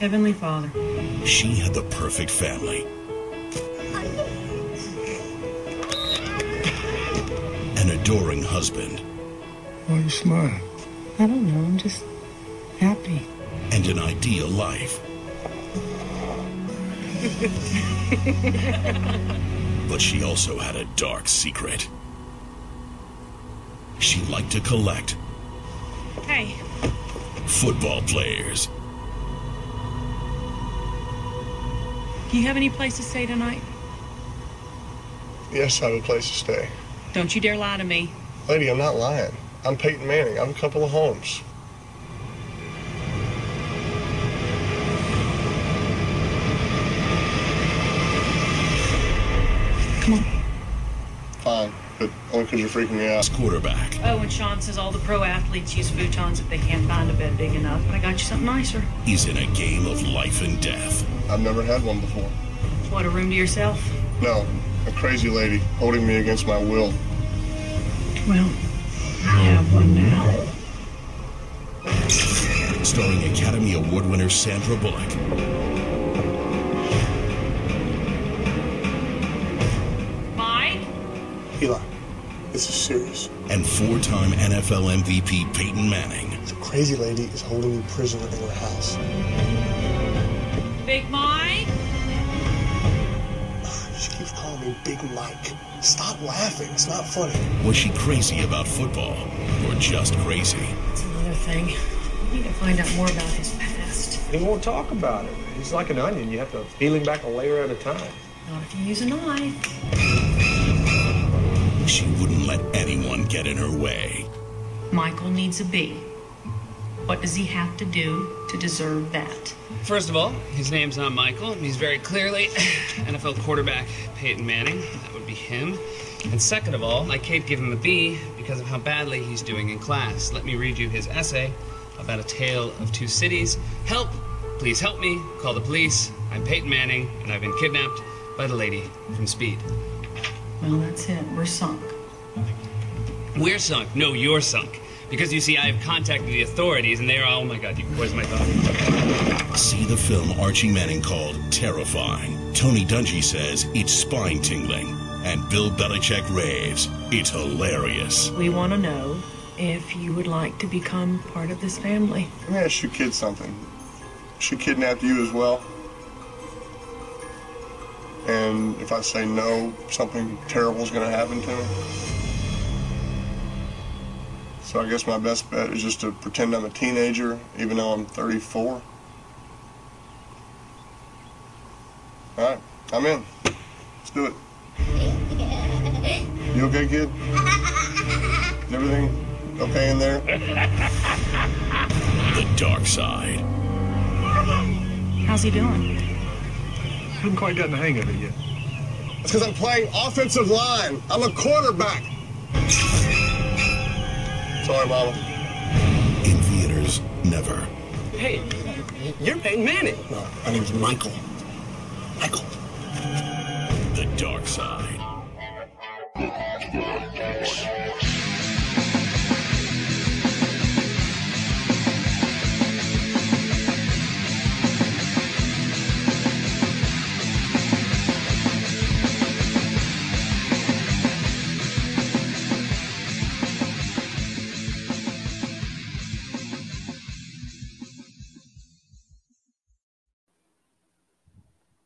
Heavenly Father. She had the perfect family. An adoring husband. Why are you smiling? I don't know. I'm just happy. And an ideal life. but she also had a dark secret. She liked to collect. Hey. Football players. Do you have any place to stay tonight? Yes, I have a place to stay. Don't you dare lie to me. Lady, I'm not lying. I'm Peyton Manning. I have a couple of homes. But only because you're freaking me out. Quarterback. Oh, and Sean says all the pro athletes use futons if they can't find a bed big enough. But I got you something nicer. He's in a game of life and death. I've never had one before. What, a room to yourself? No, a crazy lady holding me against my will. Well, I have one now. Starring Academy Award winner Sandra Bullock. Mike? Eli, this is serious. And four time NFL MVP Peyton Manning. The crazy lady is holding you prisoner in her house. Big Mike? She keeps calling me Big Mike. Stop laughing. It's not funny. Was she crazy about football or just crazy? That's another thing. We need to find out more about his past. He won't talk about it. He's like an onion. You have to peel him back a layer at a time. Not if you use a knife. She wouldn't let anyone get in her way. Michael needs a B. What does he have to do to deserve that? First of all, his name's not Michael. He's very clearly NFL quarterback Peyton Manning. That would be him. And second of all, I can't give him a B because of how badly he's doing in class. Let me read you his essay about a tale of two cities. Help! Please help me. Call the police. I'm Peyton Manning, and I've been kidnapped by the lady from Speed. Well, that's it. We're sunk. We're sunk. No, you're sunk. Because you see, I have contacted the authorities, and they are, oh my god, you poisoned my thought. See the film Archie Manning called Terrifying. Tony Dungy says it's spine tingling. And Bill Belichick raves it's hilarious. We want to know if you would like to become part of this family. Let me ask you kids something. She kidnapped you as well? And if I say no, something terrible is going to happen to me? So I guess my best bet is just to pretend I'm a teenager, even though I'm 34. All right, I'm in. Let's do it. You okay, kid? Is everything okay in there? The dark side. How's he doing? I haven't quite gotten the hang of it yet. It's because I'm playing offensive line. I'm a quarterback. Sorry, Mama. In theaters, never. Hey, you're Peyton Manning. No, my name's Michael. Michael. The dark side.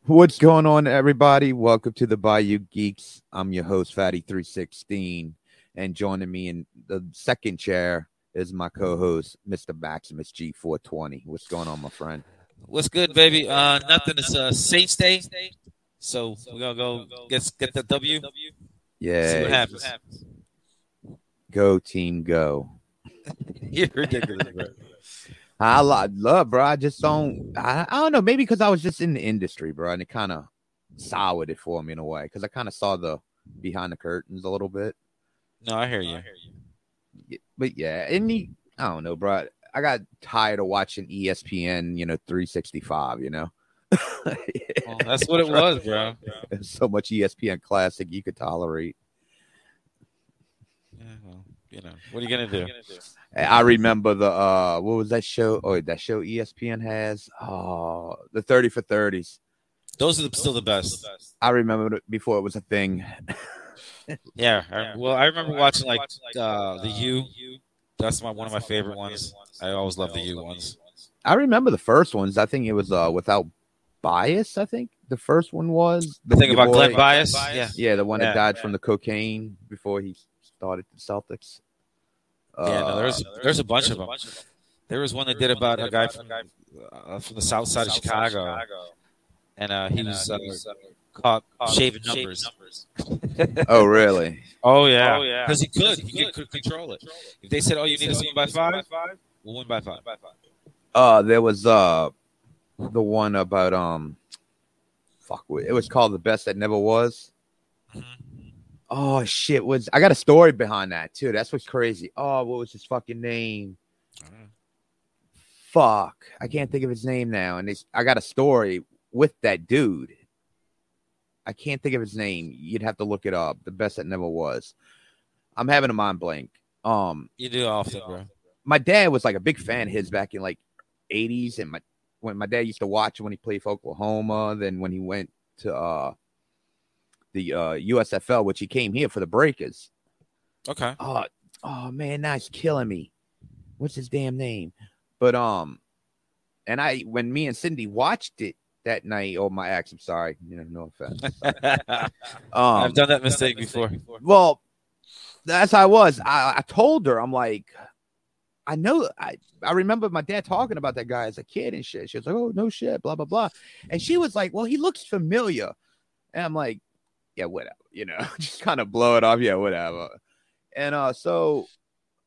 What's going on, everybody? Welcome to the Bayou Geeks. I'm your host, Phatty316. And joining me in the second chair is my co host, Mr. Maximus G420. What's going on, my friend? What's good, baby? Uh, nothing. It's uh, Saints Day, so we're gonna go get get the W. See what Yeah. happens. Go, team, go. You're ridiculous, bro. I lo- love, bro. I just don't, I, I don't know. Maybe because I was just in the industry, bro. And it kind of soured it for me in a way because I kind of saw the behind the curtains a little bit. No, I hear you. Y- But yeah, and he, I don't know, bro. I got tired of watching ESPN, you know, 365, you know. Well, that's what it was, bro. So much ESPN classic you could tolerate. Yeah, well, you know, what are you gonna do? I remember the uh, what was that show? Oh, that show ESPN has. Oh, the thirty for thirties. Those are the, still the best. I remember it before it was a thing. Yeah. I, well, I remember watching like uh, the U. That's my one of my favorite ones. I always love the U ones. I remember the first ones. I think it was uh without bias. I think the first one was The thing about boy- Len Bias. Yeah. Yeah, the one that Yeah. died from the cocaine before he started the Celtics. Yeah, no, Uh, there's there's a bunch of them. There was one that did about a guy from uh, from the south side of Chicago, and uh, he was uh, caught shaving numbers. oh, really? Oh yeah, because he could, he could, could. Control it. If they said, "Oh, you need us to win by five, we'll win by five. Uh, there was uh the one about um, fuck, it was called the best that never was. Oh shit! Was I got a story behind that too? That's what's crazy. Oh, what was his fucking name? Fuck, I can't think of his name now. And it's, I got a story with that dude. I can't think of his name. You'd have to look it up. The best that never was. I'm having a mind blank. Um, You do often, bro. my dad was like a big fan of his back in like 80s and my when my dad used to watch when he played for Oklahoma then when he went to uh the uh USFL which he came here for the Breakers Okay. oh oh man now he's killing me what's his damn name but um and I when me and Cindy watched it that night oh my ex I'm sorry you know no offense um I've done that mistake before. well, that's how I was. I, I told her, I'm like, I know, I, I remember my dad talking about that guy as a kid and shit. She was like, oh, no shit, blah, blah, blah. And she was like, well, he looks familiar. And I'm like, yeah, whatever, you know, just kind of blow it off. Yeah, whatever. And uh, so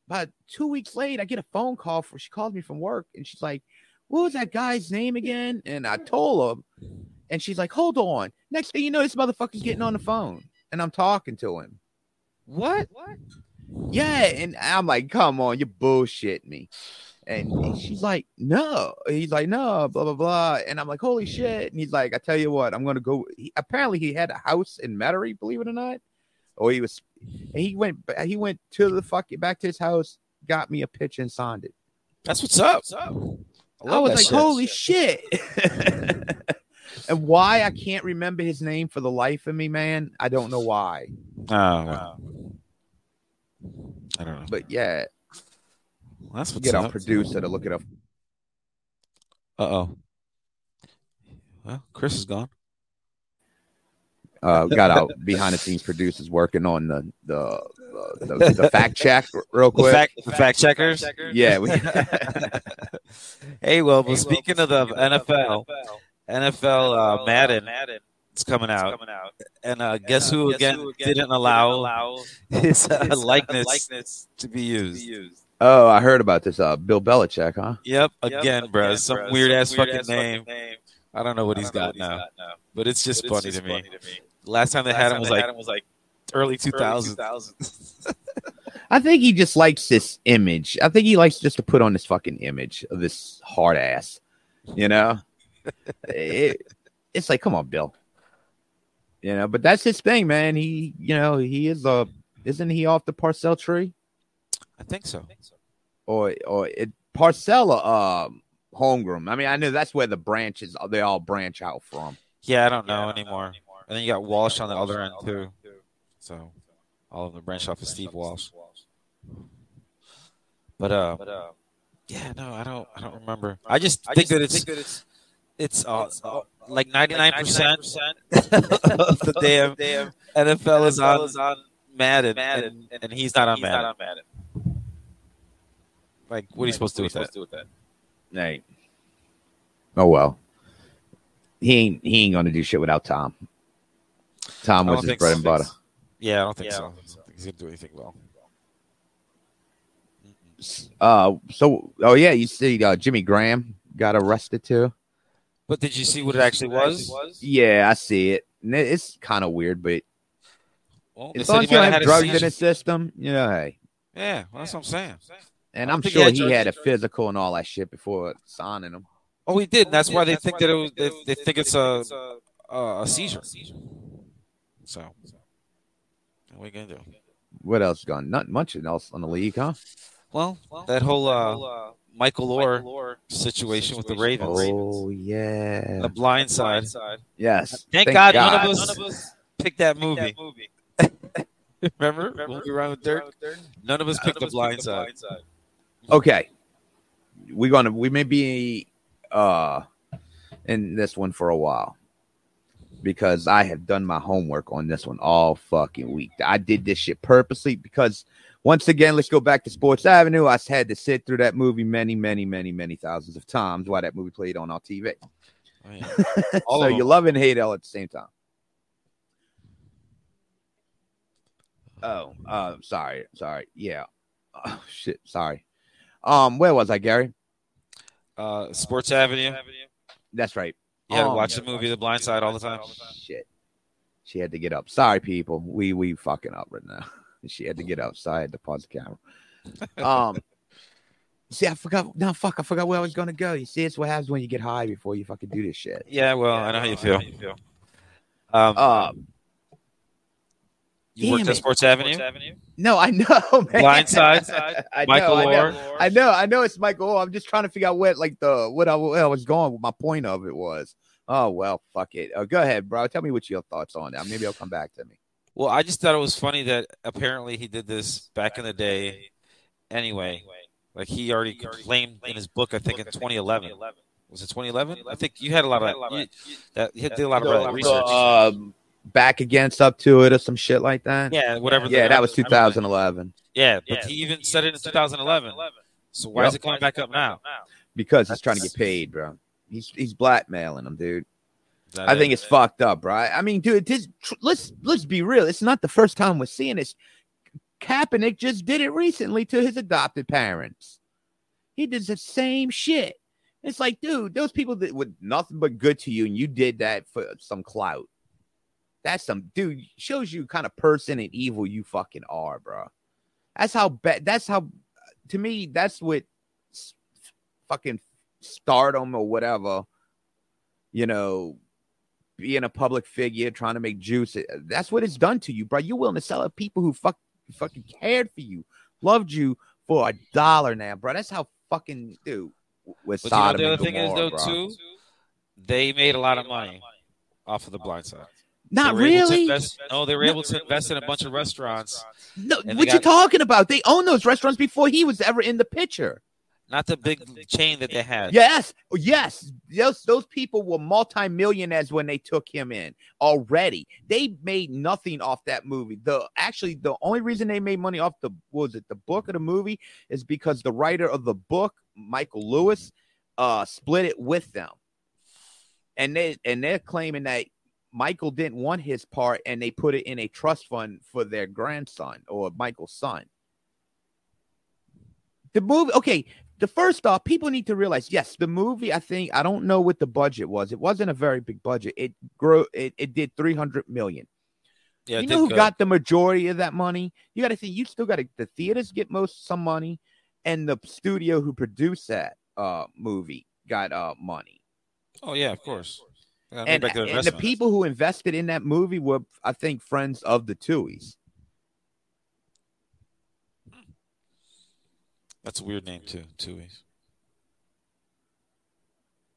about two weeks late, I get a phone call for, she called me from work and she's like, what was that guy's name again? And I told her, and she's like, hold on. Next thing you know, this motherfucker's getting on the phone and I'm talking to him. What? What? Yeah, and I'm like, come on, you bullshit me. And and she's like, no. He's like, no, blah blah blah. And I'm like, holy shit. And he's like, I tell you what, I'm gonna go. He, apparently, he had a house in Metairie, believe it or not. Or he was, and he went, he went to the fuck back to his house, got me a pitch and signed it. That's what's up. What's up? I, love was like, shit. holy shit. and why I can't remember his name for the life of me, man, I don't know why. Oh, well. I don't know. But yeah, That's what's get our up. producer to look it up. Uh oh. Well, Chris is gone. uh, got out behind the scenes producers working on the the the, the fact check real The quick. fact, the fact checkers. yeah, we, hey, well, well, speaking of the NFL, NFL uh, Madden, it's coming out, Coming out. and uh, guess who again didn't allow his uh, likeness to be used? Oh, I heard about this. Uh, Bill Belichick, huh? Yep, again, bro, some weird ass fucking name. I don't know what he's got now, but it's just funny to me. Last time they had him was like early 2000s. I think he just likes this image. I think he likes just to put on this fucking image of this hard ass. You know, it, it's like, come on, Bill. You know, but that's his thing, man. He, you know, he is a, isn't he off the Parcells tree I think so. or or it Parcella or um Holmgren? I mean, I know that's where the branches they all branch out from. Yeah, I don't know anymore. And then you got Walsh on the other end too. So all of them branch off of Steve Walsh. But uh, yeah, no, I don't, I don't remember. I just think that it's it's uh, uh, like ninety nine percent of the damn NFL is on Madden, and, and he's not on Madden. Like, what are you supposed to do with that? Hey. Oh well. He ain't he ain't gonna do shit without Tom. Tom I was his bread so. and butter. Yeah, I don't think so. I don't think he's gonna do anything well. Uh so oh yeah, you see uh, Jimmy Graham got arrested too. But did you see what it actually was? Yeah, I see it. It's kind of weird, but Well, they as long he as you don't have have had drugs in seizure. his system, you know, hey. Yeah, well, that's what I'm saying. And I I'm don't think he sure had he had a physical and all that shit before signing him. Oh, he did. And that's why they think that it was. They, they think it's a a, a seizure. So, what are you gonna do? What else gone? Not much else on the league, huh? Well, that whole uh, Michael Oher situation with the Ravens, Oh yeah. the blind side. Yes. Thank, God, None, of us, none of us picked that movie. Remember, when we were around with Dirk? None of us picked the blind side. Okay. We're gonna we may be uh in this one for a while because I have done my homework on this one all fucking week. I did this shit purposely because once again, let's go back to Sports Avenue. I had to sit through that movie many, many, many, many thousands of times while that movie played on our TV. Oh, yeah. So you love and hate it all at the same time. Oh, uh, sorry, sorry. Yeah. Oh, shit, sorry. Um, where was I, Gary? Uh, Sports Avenue. That's right. You had to Um, watch the movie The Blind Side all the time. Shit. She had to get up. Sorry, people. We we fucking up right now. She had to get up, so I had to pause the camera. Um see, I forgot no fuck, I forgot where I was gonna go. You see, it's what happens when you get high before you fucking do this shit. Yeah, well, I know how you feel. Um, Um you worked damn at it. Sports Avenue. no, I know, man. Blindside? I know, Michael I know. I know, I know it's Michael Oher. I'm just trying to figure out what like the what I, where I was going, what my point of it was. Oh well, fuck it. Uh, go ahead, bro. Tell me what your thoughts on that. Maybe I'll come back to me. Well, I just thought it was funny that apparently he did this back in the day. Anyway, like he already claimed in his book, I think in 2011. Was it 2011? I think you had a lot of that. You, that you did a lot of research. the, uh, back against up to it or some shit like that. yeah, whatever. Yeah, that was I remember that. 2011 Yeah, but he even said it in 2011. So why Yep. is it coming back up now? because he's trying to get paid, bro. He's he's blackmailing them, dude. I it? think it's fucked up, bro. I mean, dude, this tr- let's let's be real. It's not the first time we're seeing this. Kaepernick just did it recently to his adopted parents. He did the same shit. It's like, dude, those people that were nothing but good to you, and you did that for some clout. That's some dude shows you kind of person and evil you fucking are, bro. That's how bad. That's how, to me, that's what s- fucking stardom or whatever. You know, being a public figure, trying to make juice. uh, That's what it's done to you, bro. You're willing to sell out people who fuck, fucking cared for you, loved you for a dollar now, bro. That's how fucking dude. With But you know the other thing is though bro. too, they made a lot of money off of the blind side. Not They were able to really. invest- no, they were able to invest in a bunch of restaurants. No, what they you talking about? They own those restaurants before he was ever in the picture. Not the big chain that they had. Yes, yes, those those people were multimillionaires when they took him in already. They made nothing off that movie. The actually the only reason they made money off the was it the book of the movie is because the writer of the book, Michael Lewis, uh, split it with them, and they and they're claiming that Michael didn't want his part, and they put it in a trust fund for their grandson or Michael's son. The movie, okay, the first off, people need to realize, yes, the movie. I think I don't know what the budget was. It wasn't a very big budget. It grew. It, it did three hundred million. Yeah, you know who got the majority of that money? You got to think. You still got to. The theaters get most some money, and the studio who produced that uh movie got uh money. Oh yeah, of course. Yeah, And, and the people who invested in that movie were, I think, friends of the Tuohys. That's a weird name too. Ways.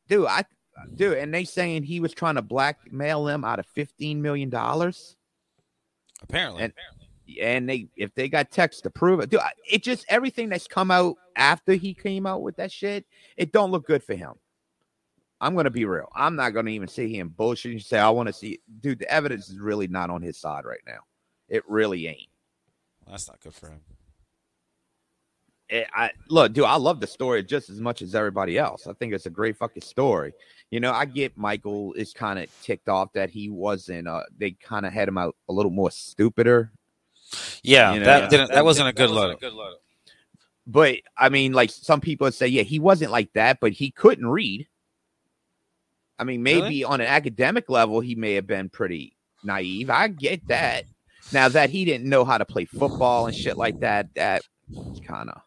Dude, I dude, and they saying he was trying to blackmail them out of fifteen million dollars. Apparently. And- and they if they got text to prove it, dude, it just everything that's come out after he came out with that shit, it don't look good for him. I'm gonna be real. I'm not gonna even sit here and bullshit and say I want to see, dude. The evidence is really not on his side right now. It really ain't. That's not good for him. It, I look, dude. I love the story just as much as everybody else. I think it's a great fucking story. You know, I get Michael is kind of ticked off that he wasn't. Uh, they kind of had him out a little more stupider Yeah, You know, that yeah. didn't. That wasn't a good look. But I mean, like some people say, yeah, he wasn't like that, but he couldn't read. I mean, maybe Really? on an academic level, he may have been pretty naive. I get that. Now that he didn't know how to play football and shit like that, that kind of.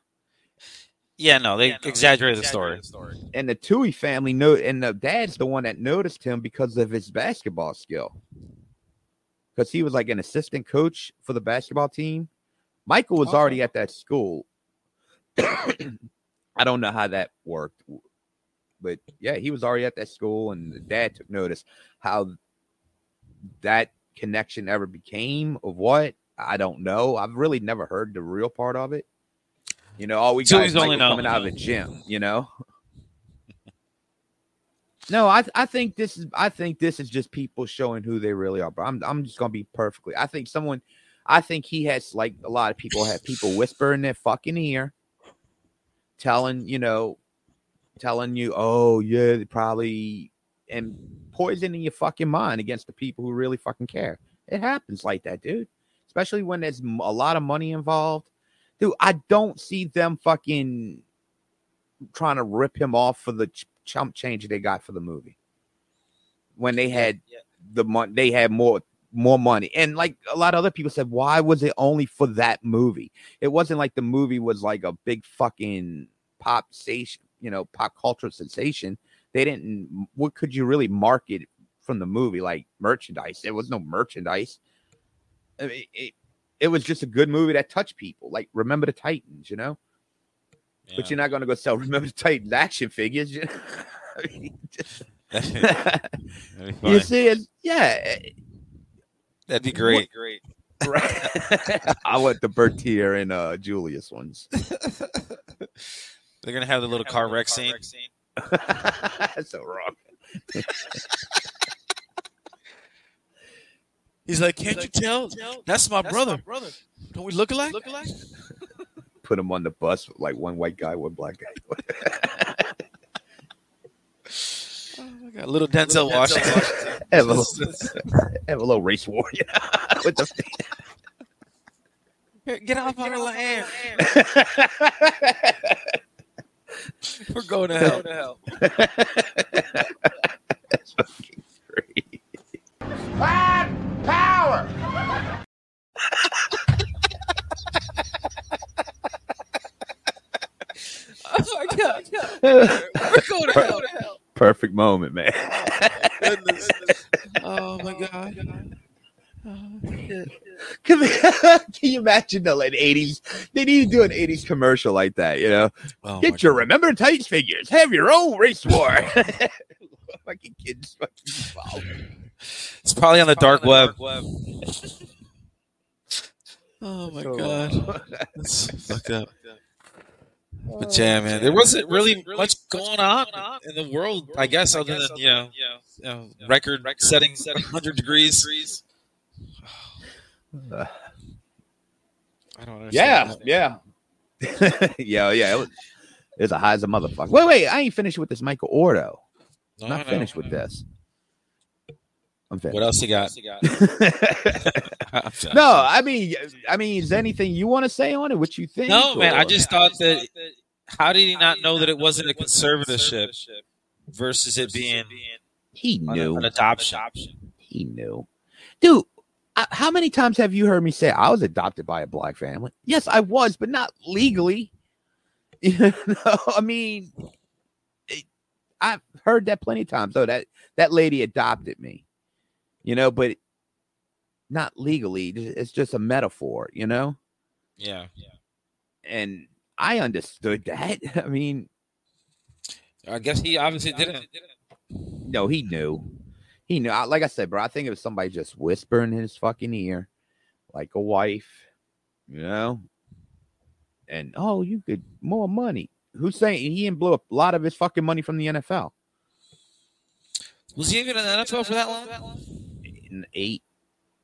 Yeah, no, they exaggerated the story. And the Tuohy family know, and the dad's the one that noticed him because of his basketball skill. Because he was like an assistant coach for the basketball team Michael was already Oh. at that school. I don't know how that worked, but yeah, he was already at that school, and the dad took notice. How that connection ever became of what I don't know. I've really never heard the real part of it. You know, all we So got is only coming out of the gym. You know. No, I I think this is I think this is just people showing who they really are. But I'm I'm just gonna be perfectly. I think someone, I think he has like a lot of people have people whisper in their fucking ear, telling you know, telling you, oh yeah, they probably and poisoning your fucking mind against the people who really fucking care. It happens like that, dude. Especially when there's a lot of money involved, dude. I don't see them fucking trying to rip him off for the ch- chump change they got for the movie when they had the money they had more more money and like a lot of other people said why was it only for that movie it wasn't like the movie was like a big fucking pop station you know pop cultural sensation they didn't what could you really market from the movie like merchandise there was no merchandise I mean, it, it was just a good movie that touched people like remember the titans you know but you're not going to go sell remember the titans action figures you, know? I mean, just- you see it yeah That'd be great. Great. Right. I want the Bertier and uh Julius ones. They're gonna have the little car wreck scene. That's so wrong. He's like, can't you tell? That's my brother. brother Don't we look alike? Look alike? Put him on the bus like one white guy, one black guy. Oh my God, little Denzel Washington. have, a little, have a little race war, you know, with the Here, Get off our land. We're going to hell. That's fucking great. Oh my God. We're going to hell. To hell. Perfect moment, man. Goodness. Oh my God. Can, can you imagine the late 80s? They need to do an 80s commercial like that, you know? Oh Get your Remember Titans figures. Have your own race war. fucking kids fucking involved. It's probably on the dark web. Oh my So, god, that's fucked up. Oh, but yeah, man, there wasn't really much going on in the world, I guess, other than you know, you know record setting, hundred degrees. Uh, I don't yeah, understand. yeah. yeah, yeah. It was, it was a high as a motherfucker. Wait, wait. I ain't finished with this Michael Ordo. No, Not no. finished with this. I'm finished. What else you got? no, I mean, I mean, is there anything you want to say on it? What you think? No, man. I just thought that. How did he not know that it wasn't a conservatorship versus it being he knew. an adoption? He knew, dude. I, how many times have you heard me say I was adopted by a black family? Yes, I was, but not legally. You know, I mean, it- I've heard that plenty of times. Oh, that that lady adopted me, you know, but not legally. It's just a metaphor, you know. Yeah. Yeah. And I understood that. I mean, I guess he obviously didn't. no, he knew. He knew. Like I said, bro, I think it was somebody just whispering in his fucking ear, like a wife, you know. And oh, you could more money. Who's saying he didn't blow a lot of his fucking money from the NFL Was he even in the NFL for that long? in eight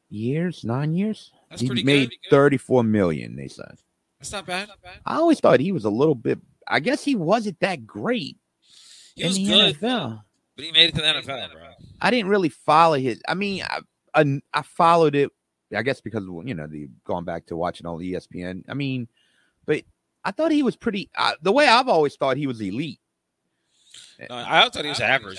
years, nine years? That's he made thirty-four million. They said. That's not bad. I always thought he was a little bit. I guess he wasn't that great He in was the good, NFL. But he made it to the NFL, bro. I didn't really follow his. I mean, I, I, I followed it. I guess because you know the going back to watching all the ESPN. I mean, but I thought he was pretty. Uh, the way I've always thought he was elite. No, I thought he was average.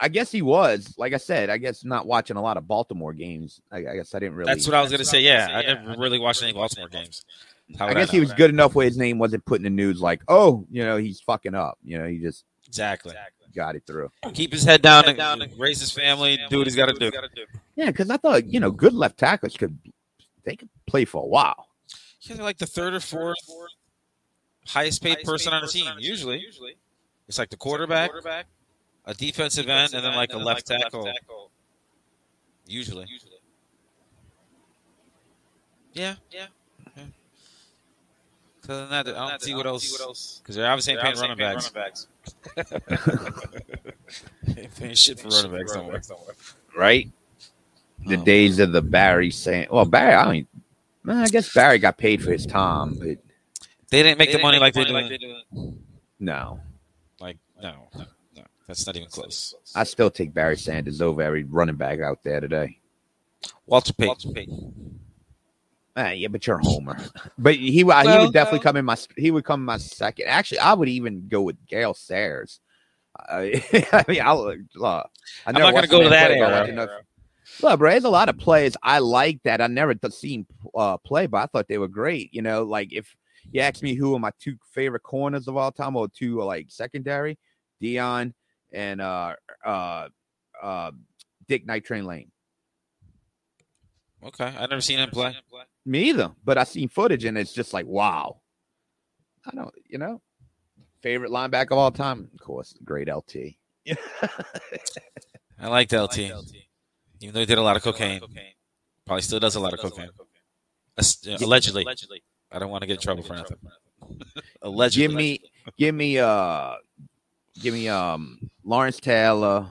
I guess he was. Like I said, I guess not watching a lot of Baltimore games. I, I guess I didn't really. That's what I was gonna say. Yeah, I never really watched any Baltimore games. How I would guess he was good enough where his name wasn't put in the news like, oh, you know, he's fucking up. You know, he just exactly. Got it through. Keep his head down and raise his family. Do what he's got to do. Yeah, because I thought you know, good left tackles could they could play for a while. Yeah, they're like the third or fourth highest paid person on the team. Usually, usually it's like the quarterback, a defensive end, and then like a left tackle. Usually. Yeah, yeah. yeah. Other than that, I don't see what else. Because they're obviously ain't paying running backs. paying shit for running backs somewhere. right? The Oh. days of the Barry saying, well, Barry, I mean, I guess Barry got paid for his time, but They didn't make the money like they do. no, Like no, no, no, that's not even close. I still take Barry Sanders over every running back out there today. Walter Payton. Ah, yeah, but you're a homer. But he, he would definitely come in my he would come in my second. Actually, I would even go with Gale Sayers. Uh, I mean, I'll, uh, I I'm never not going to go to that play, but I era. watched enough- Look, bro, there's a lot of plays I like that I never seen uh, play, but I thought they were great. You know, like if you ask me who are my two favorite corners of all time or two like secondary, Deion and uh uh uh Dick Night Train Lane. Okay, I've never seen him play. Me either, but I seen footage and it's just like wow. I don't, you know, favorite linebacker of all time, of course, great LT. I liked LT, even though he did a lot of cocaine. Probably still does a lot of cocaine. As- uh, Allegedly. I don't want to get in trouble for nothing. Allegedly. give me, give me, uh, give me, um, Lawrence Taylor,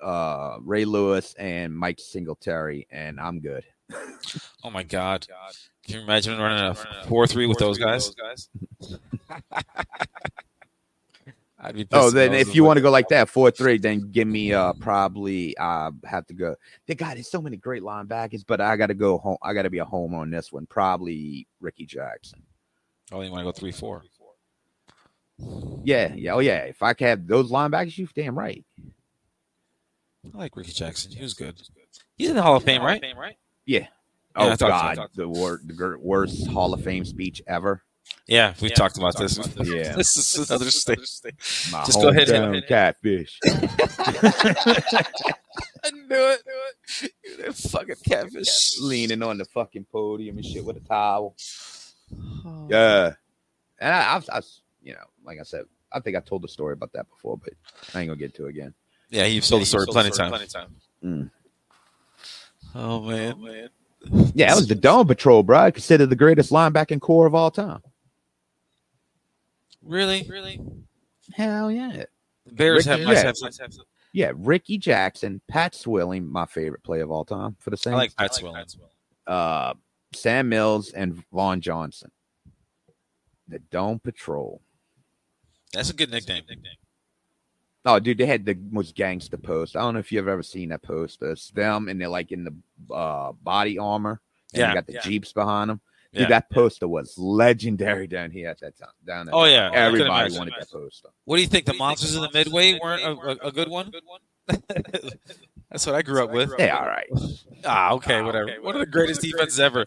uh, Ray Lewis, and Mike Singletary, and I'm good. Oh my God! Can you imagine running a four-three with those guys? I'd be. Oh, then if you want to go like that, four three, then give me uh probably uh have to go. They got there's so many great linebackers, but I got to go home. I got to be a home on this one. Probably Rickey Jackson. oh, you want to go three-four? Yeah, yeah, oh yeah. If I can have those linebackers, you damn right. I like Rickey Jackson. He was good. He's in the Hall of Fame, right? Yeah. Yeah, Oh I thought so, I God, the, wor- the worst Hall of Fame speech ever. Yeah, we've talked about this. Yeah. this is another state. My Just go ahead, hit hometown it. catfish. I knew it. You that fucking catfish. leaning on the fucking podium and shit with a towel. Oh. Yeah, and I, I've, I've, you know, like I said, I think I told the story about that before, but I ain't gonna get to it again. Yeah, you've told the story plenty of times. Mm. Oh man. Yeah, that was the Dome Patrol, bro. Considered the greatest linebacking core of all time. Really? Really? Hell yeah. Bears Ricky- have yeah. have some. Yeah, Rickey Jackson, Pat Swilling, my favorite play of all time for the same. I Saints. like Pat Swilling. uh, Sam Mills and Vaughn Johnson. The Dome Patrol. That's a good nickname. Oh, dude, they had the most gangster post. I don't know if you've ever seen that post. It's them and they're like in the uh, body armor. And Yeah, they got the yeah. jeeps behind them. Dude, Yeah. that poster was legendary down here at that time. Down there. Oh, yeah. Everybody imagine. wanted that poster. What do you think? The monsters in the midway weren't a, a, a good one? That's what I grew up with. They all right. Ah, okay, whatever. One of the greatest defenses ever.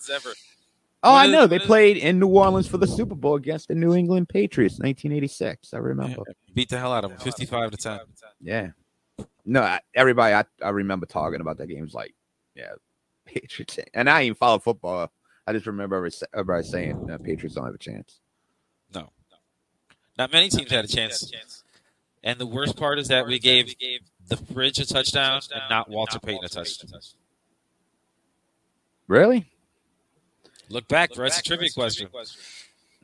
Oh, I know. They played in New Orleans for the Super Bowl against the New England Patriots, 1986. I remember. Beat the hell out of them, fifty-five to ten. Yeah. No, I, everybody I, I remember talking about that game was like, yeah, Patriots. And I ain't follow football. I just remember everybody saying uh, Patriots don't have a chance. No, not many teams had a chance. And the worst part is that we gave the Fridge a touchdown and not Walter Payton a touchdown. Really? Look back, bro. It's a trivia question.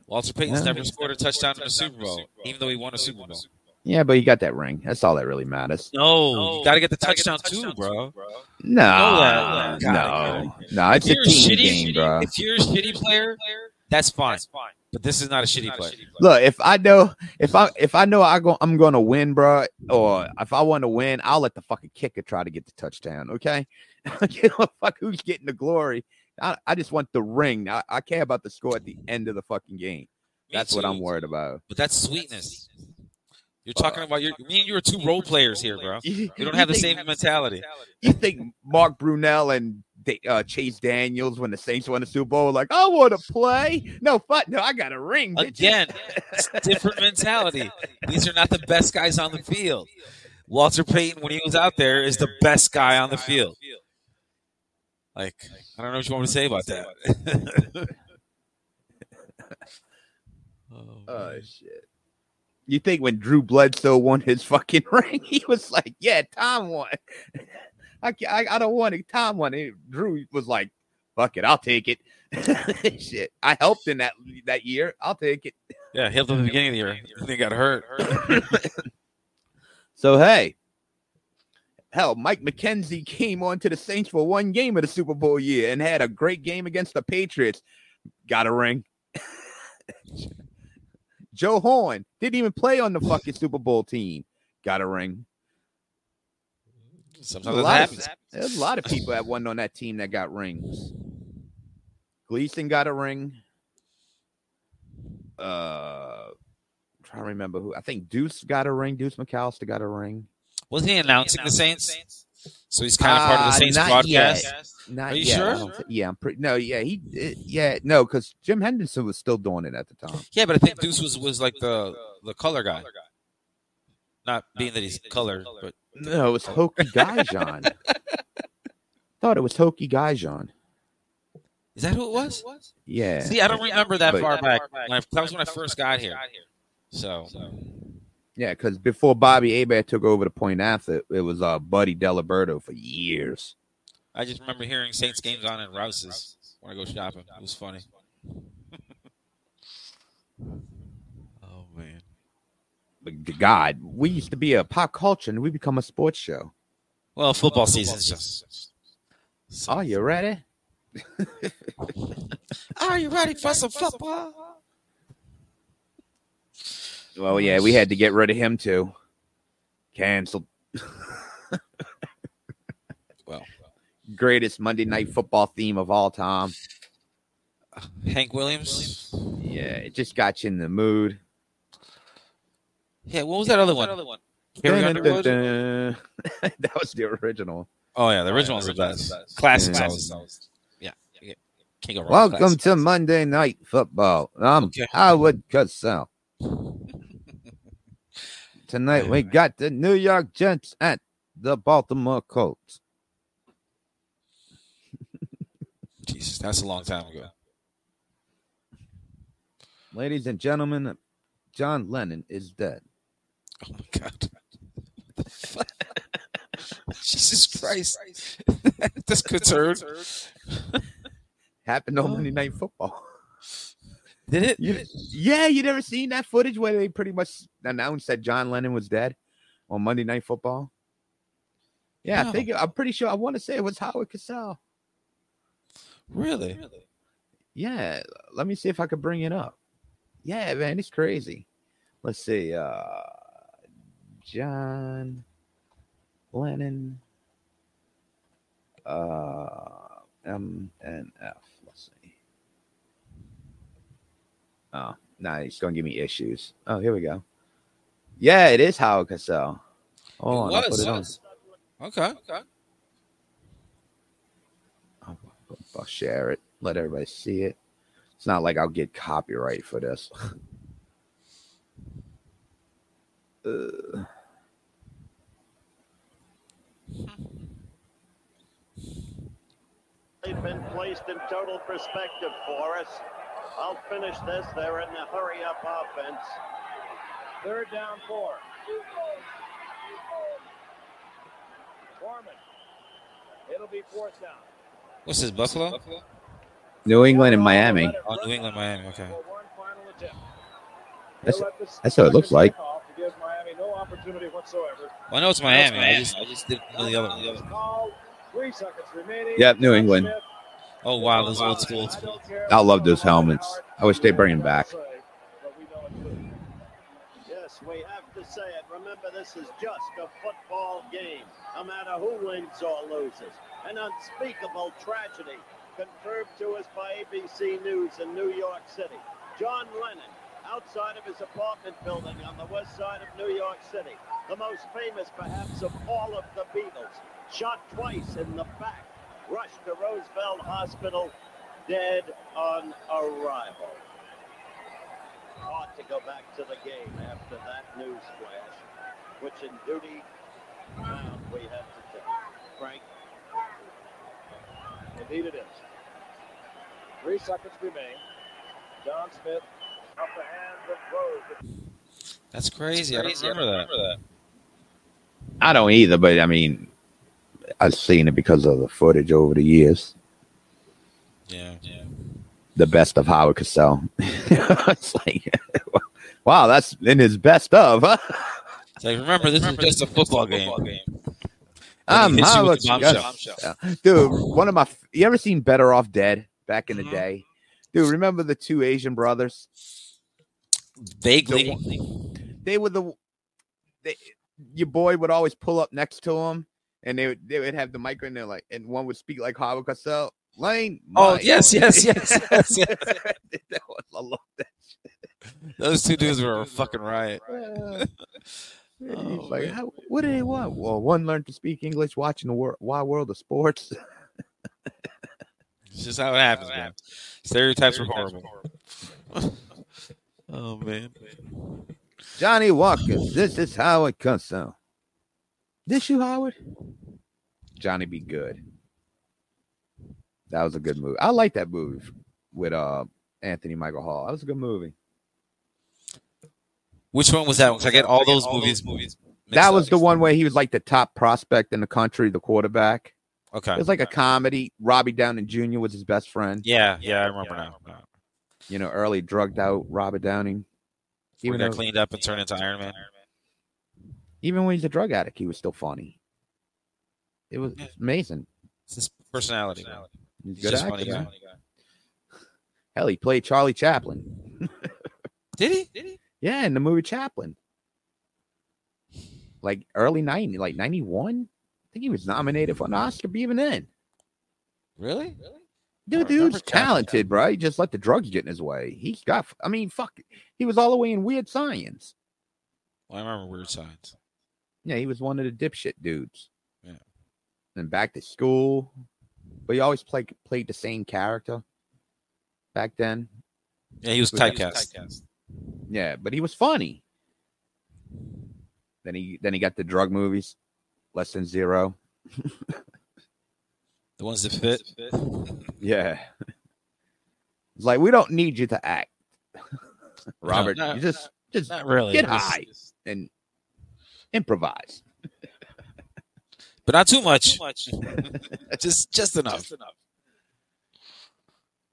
Walter Payton's Yeah. never scored a touchdown in a Super Bowl, even though he won a Super Bowl. Yeah, but you got that ring. That's all that really matters. No, you got to get the touchdown too, bro. No, that. no, no. It's a If you're a team shitty- game, bro. If you're a shitty player, that's fine. But this is not a shitty player. Look, if I know, if I if I know I go, I'm going to win, bro, or if I want to win, I'll let the fucking kicker try to get the touchdown. Okay, I give a fuck who's getting the glory. I, I just want the ring. I, I care about the score at the end of the fucking game. Me That's what. I'm worried about. But that's sweetness. You're talking about your me and you are two role players here, bro. You, don't have the same mentality. You think Mark Brunell and uh, Chase Daniels, when the Saints won the Super Bowl, like, I want to play? No, fuck, no, I got a ring. bitches." Again, it's different mentality. These are not the best guys on the field. Walter Payton, when he was out there, is the best guy on the field. Like, I don't know what you want me to say about that. Oh, Oh shit. You think when Drew Bledsoe won his fucking ring, he was like, "Yeah, Tom won. I, ca- I, I don't want it. Tom won." And Drew was like, "Fuck it, I'll take it." shit, I helped in that that year. I'll take it. yeah, he helped at the beginning of the year. Then he got hurt. So hey, hell, Mike McKenzie came on to the Saints for one game of the Super Bowl year and had a great game against the Patriots. Got a ring. Joe Horn didn't even play on the fucking Super Bowl team. Got a ring. Sometimes A lot of- happens. There's a lot of people that wasn't on that team that got rings. Gleason got a ring. Uh, I'm trying to remember who. I think Deuce got a ring. Deuce McAllister got a ring. Wasn't he announcing the Saints? So he's kind of part of the Uh, Saints not broadcast. yet. Not Are you yet, sure? yeah, I'm pretty. No, yeah, he, uh, yeah, no, because Jim Henderson was still doing it at the time. Yeah, but I think Deuce was, was like the the color guy. Not being that he's colored, but No, it was Hokie Gajan. Thought it was Hokie Gajan. is that who it was? Yeah. See, I don't remember that But- far back. When I, that was when I first got here. So Yeah, because before Bobby Hebert took over the point after, it was uh Buddy Diliberto for years. I just remember hearing Saints games on in Rouse's when I go shopping. It was funny. oh man. But God, we used to be a pop culture and we become a sports show. Well, football season's just. Are you ready? Are you ready for some football? Well, yeah, we had to get rid of him too. Canceled. Well, Greatest Monday Night Football theme of all time. Hank Williams. Yeah, it just got you in the mood. Yeah, what was that other one? Carrie Underwood? Dun-dun-dun-dun. that was the original. Oh yeah, the original was the best. Classics Yeah. always. Yeah, yeah. can't go wrong. with Welcome classics. to Monday Night Football. I'm Okay. Howard Cosell. Tonight Yeah, we got the New York Jets at the Baltimore Colts. Jesus, that's a long time ago. Ladies and gentlemen, John Lennon is dead. Oh my god. What the fuck? Jesus Christ. That's concerned. Happened on Monday Night Football. Did it? You, yeah, you never seen that footage where they pretty much announced that John Lennon was dead on Monday Night Football? Yeah, I think I'm pretty sure. I want to say it was Howard Cosell. Really? Yeah, let me see if I could bring it up. Yeah, man, it's crazy. Let's see. Uh John Lennon uh M and F. Let's see. Oh, nah, he's gonna give me issues. Oh, here we go. Yeah, it is Howard Cosell. Hold on, it I'll put was. it on. Okay. Okay. I'll, I'll share it. Let everybody see it. It's not like I'll get copyright for this. Uh, They've been placed in total perspective for us. I'll finish this. They're in the hurry up offense. Third down four. Foreman. It'll be fourth down. What's this, Buffalo? New England and Miami. Oh, New England, Miami. Okay. For one final attempt. That's- They'll let this that's what it looks like. off to give Miami no opportunity whatsoever. Well, I know it's Miami. I just, I just didn't know the other one. Call. Three seconds remaining. Yep, New England. Smith. Oh, wow. Those old school. I don't care I love those helmets. I wish they bring them back. But we know it's good. Yes, we have to say it. Remember, this is just a football game, no matter who wins or loses. An unspeakable tragedy confirmed to us by ABC News in New York City. John Lennon, outside of his apartment building on the west side of New York City, the most famous perhaps of all of the Beatles, shot twice in the back, rushed to Roosevelt Hospital, dead on arrival. Hard to go back to the game after that news flash, which in duty bound we have to take. Frank? Indeed it is. Three seconds remain. John Smith, upper hand that throws. That's crazy. I don't remember that. I don't either, but I mean, I've seen it because of the footage over the years. Yeah, yeah. The best of Howard Cosell. it's like, wow, that's in his best of. Huh? It's like, remember, this is just a football game. I'm hits you Howard with the bombshell. Cosell. Yeah. Dude, one of my, you ever seen Better Off Dead back in the Mhm. day? Dude, remember the two Asian brothers? Vaguely. They were the, they, your boy would always pull up next to him, and they would they would have the mic in there like, and one would speak like Howard Cosell. Lane. Oh, Mike. yes, yes, yes, yes, yes. That was- I love that. Those two dudes were a fucking riot. Oh, like. How, what do they want? Well, one learned to speak English watching the wor- Wild World of Sports. It's just how it happens, man. Stereotypes are horrible. oh man. Johnny Walker, this is Howard Cosell. This you, Howard? Johnny be good. That was a good movie. I like that movie with uh Anthony Michael Hall. That was a good movie. Which one was that? Because I get all those movies. Movies. that was the one where he was like the top prospect in the country, the quarterback. Okay. It was like a comedy. Robbie Downey Jr. was his best friend. Yeah, yeah, I remember now. You know, early drugged out Robert Downey. He Even got though, cleaned up and turned into Iron Man. Even when he's a drug addict, he was still funny. It was amazing. It's his personality. man. He's a He's good just actor, funny man. guy. Hell, he played Charlie Chaplin. Did he? Did he? Yeah, in the movie Chaplin. Like early 90, like 91. I think he was nominated for an Oscar even then. Really? Really? Dude, dude's talented, bro. He just let the drugs get in his way. He's got, I mean, fuck. He was all the way in Weird Science. Well, I remember Weird Science. Yeah, he was one of the dipshit dudes. Yeah. And back to school. But he always played played the same character back then. Yeah, he was was typecast. Yeah, but he was funny. Then he then he got the drug movies, less than zero. The ones that fit. Yeah. It's like we don't need you to act. Robert, No, you just just Not really. get Just- high and improvise. but not too much. just just enough.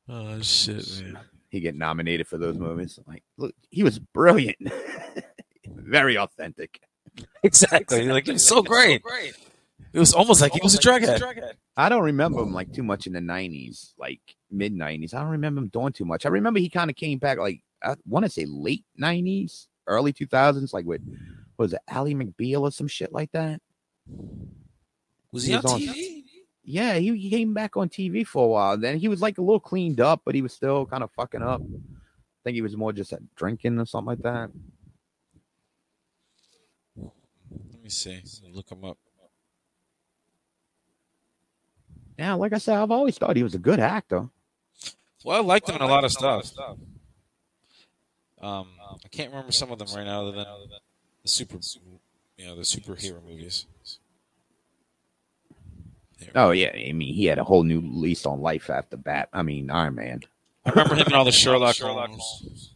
Oh shit, man. He get nominated for those movies. Like, look, he was brilliant. Very authentic. Exactly. Like it was so great. It was almost like he was a drug head. I don't remember him like too much in the nineties, like mid nineties. I don't remember him doing too much. I remember he kind of came back like I want to say late nineties, early two thousands, like with what was it Ally McBeal or some shit like that. Was he He on was on- TV? Yeah, he, he came back on TV for a while. Then he was like a little cleaned up, but he was still kind of fucking up. I think he was more just at drinking or something like that. Let me see. Let Look him up. Yeah, like I said, I've always thought he was a good actor. Well, I liked him in a lot of stuff. Um, I can't remember some of them right now, other than the super, you know, the superhero movies. Oh yeah, I mean he had a whole new lease on life after Bat. I mean Iron Man. I remember him in all the Sherlock Holmes.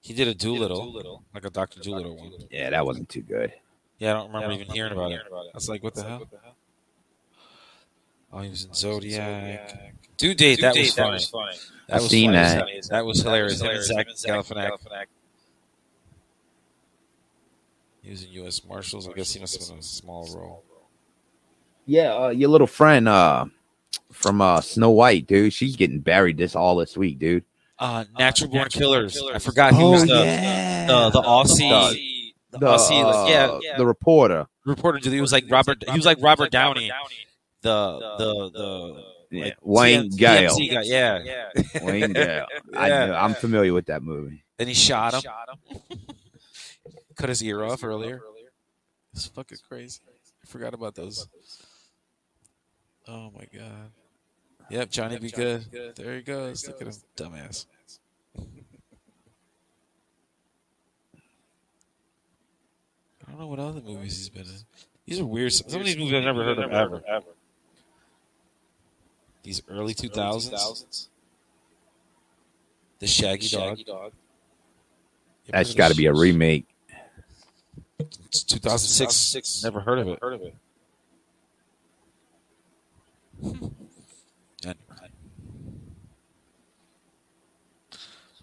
He did a Dolittle, like a Doctor Dolittle one. Yeah, that wasn't too good. Yeah, I don't remember even hearing about it. I was like, what the hell? Oh, he was in oh, Zodiac. Due date, that was funny. That I've was seen funny. that. That was hilarious. Him and Zach Galifianakis. He was in U.S. Marshals. I guess he must have been a small role. Yeah, uh, your little friend uh from uh Snow White, dude. She's getting buried this all this week, dude. Uh, Natural Born Killers. I forgot he was the, the the Aussie, the, The, Aussie, like, uh, yeah, the reporter. reporter. dude, He was like Robert. He was like Robert Downey. The the the Yeah, like, Wayne TM Gale. TMZ guy. Yeah, Wayne Gale. I Yeah. know, I'm familiar with that movie. Then he shot him. Cut his ear off earlier. It's fucking crazy. I forgot about those. Oh my god. Yep, Johnny be good. There he goes. Look at him, dumbass. I don't know what other movies he's been in. These are weird. Some of these movies I've never heard of ever. These early two thousands. The Shaggy, Dog. That's got to be a remake. It's 2006. Never heard of it. Heard of it.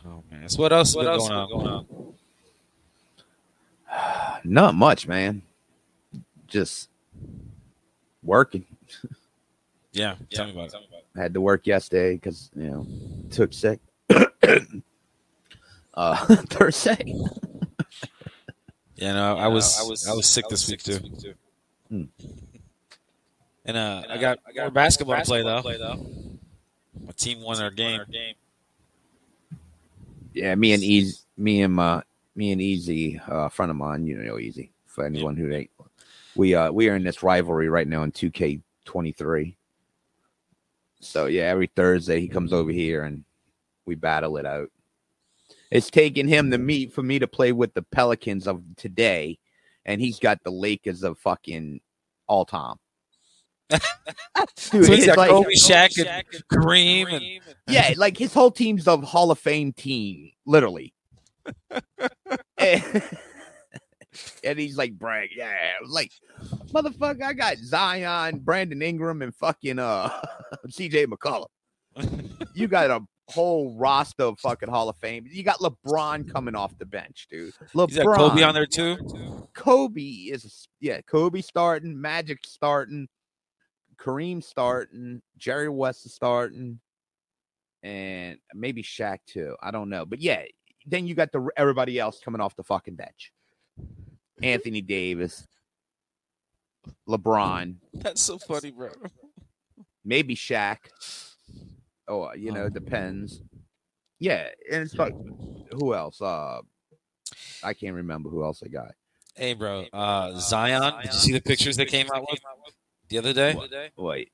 Oh man, so what else has been going on? Not much, man. Just working. Yeah, tell me about it. I had to work yesterday because you know took sick. uh, Thursday. Yeah, no, I was I was I was sick this week too. Hmm. And uh, I got I got basketball to play though. My team won our game. Yeah, me and Easy, me and my, me and Easy, uh, a friend of mine, you know Easy. For anyone who ain't, we uh we are in this rivalry right now in two K twenty three. So yeah, every Thursday he comes over here and we battle it out. It's taking him to meet for me to play with the Pelicans of today, and he's got the Lakers of fucking all time. Dude, So he's it's got like- Kobe, Shaq, and Kareem, and yeah, like his whole team's a Hall of Fame team, literally. and, and he's like brag, yeah, like motherfucker, I got Zion, Brandon Ingram, and fucking uh CJ McCollum. You got a whole roster of fucking Hall of Fame. You got LeBron coming off the bench, dude. LeBron, Is Kobe on there too? Kobe is yeah, Kobe starting, Magic starting, Kareem starting, Jerry West is starting, and maybe Shaq too. I don't know, but yeah, then you got the everybody else coming off the fucking bench. Anthony Davis, LeBron, That's so funny, bro. maybe Shaq. Oh, you know, it depends. Yeah, and it's like who else? Uh, I can't remember who else I got. Hey, bro. Uh, Zion. Did you see the pictures they came out with the other day? Wait,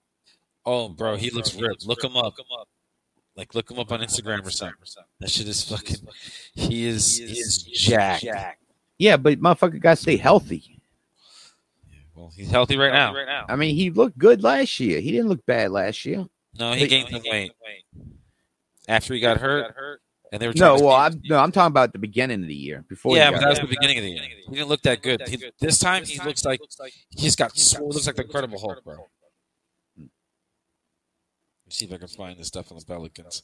Oh, bro, he looks ripped. Look him up. Like, look him up on Instagram or something. That shit is fucking. He is. He is jacked. yeah, but motherfucker got to stay healthy. Well, he's healthy right now. I mean, he looked good last year. He didn't look bad last year. No, he But- gained some weight after he got hurt, and they were No, well, I'm no, I'm talking about the beginning of the year before. yeah, but that was the beginning of the year. He didn't look that good. He, this time, he looks like he's got. swole- looks like the Incredible Hulk, bro. Let me see if I can find this stuff on the Pelicans.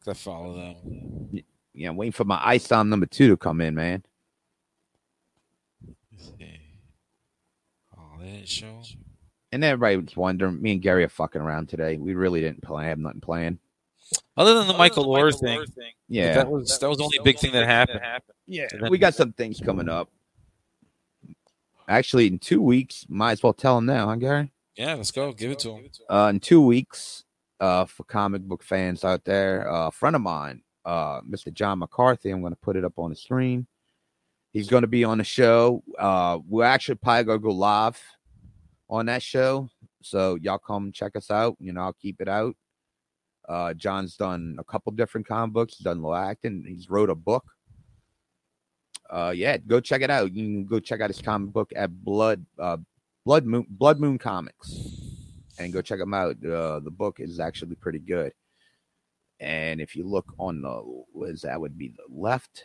'Cause I follow them. yeah, I'm waiting for my ice on number two to come in, man. Let's see. Oh, they didn't show. And everybody was wondering. Me and Gary are fucking around today. We really didn't play. Have nothing planned. Other than the Michael Oher thing, Yeah, that was that was the only big thing that happened. yeah. And then- We got some things coming up. Actually, in two weeks, might as well tell him now, huh, Gary? Yeah, let's go. Give it to him. uh, in two weeks, uh, for comic book fans out there, uh, a friend of mine, uh, Mr. John McCarthy, I'm going to put it up on the screen. He's going to be on the show. Uh, we're actually probably going to go live on that show. So y'all come check us out. You know, I'll keep it out. Uh, John's done a couple different comic books, he's done low acting, he's wrote a book. Uh, yeah, go check it out. You can go check out his comic book at Blood, uh, Blood Moon, Blood Moon Comics and go check them out. Uh, the book is actually pretty good. And if you look on the, was that would be the left,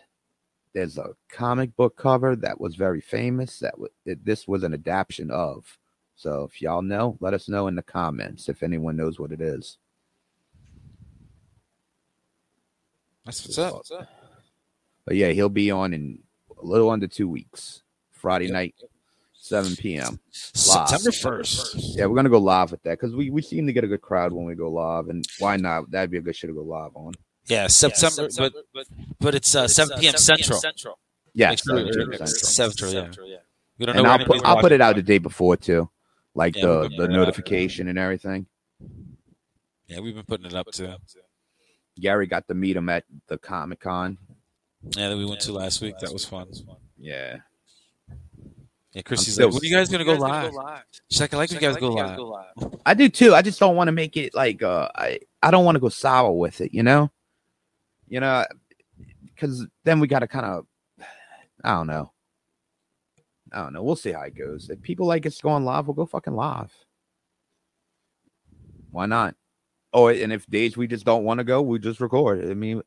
there's a comic book cover that was very famous. That was it, this was an adaptation of. So if y'all know, let us know in the comments if anyone knows what it is. That's what's up. But yeah, he'll be on in a little under two weeks, Friday Yep. night, 7 p.m. September first. Yeah, we're gonna go live with that because we, we seem to get a good crowd when we go live, and why not? That'd be a good show to go live on. Yeah, September, but but it's uh, 7 p.m. Central. Central. Yeah, Make sure 7 it's p.m. Central. Central, yeah. We don't and know I'll put I'll put it out the day before too, like Yeah, the the put it out. notification and everything. Yeah, we've been putting it up too. Gary got to meet him at the Comic Con. Yeah, that we went to last week. That was fun. Yeah, Yeah, Chrissy's still- like, "When are you guys gonna go live?" She's like, "I like when you guys go live." I do too. I just don't want to make it like uh I I don't want to go sour with it, you know, you know, because then we got to kind of I don't know. I don't know. We'll see how it goes. If people like us going live, we'll go fucking live. Why not? Oh, and if days we just don't want to go, we just record. I mean,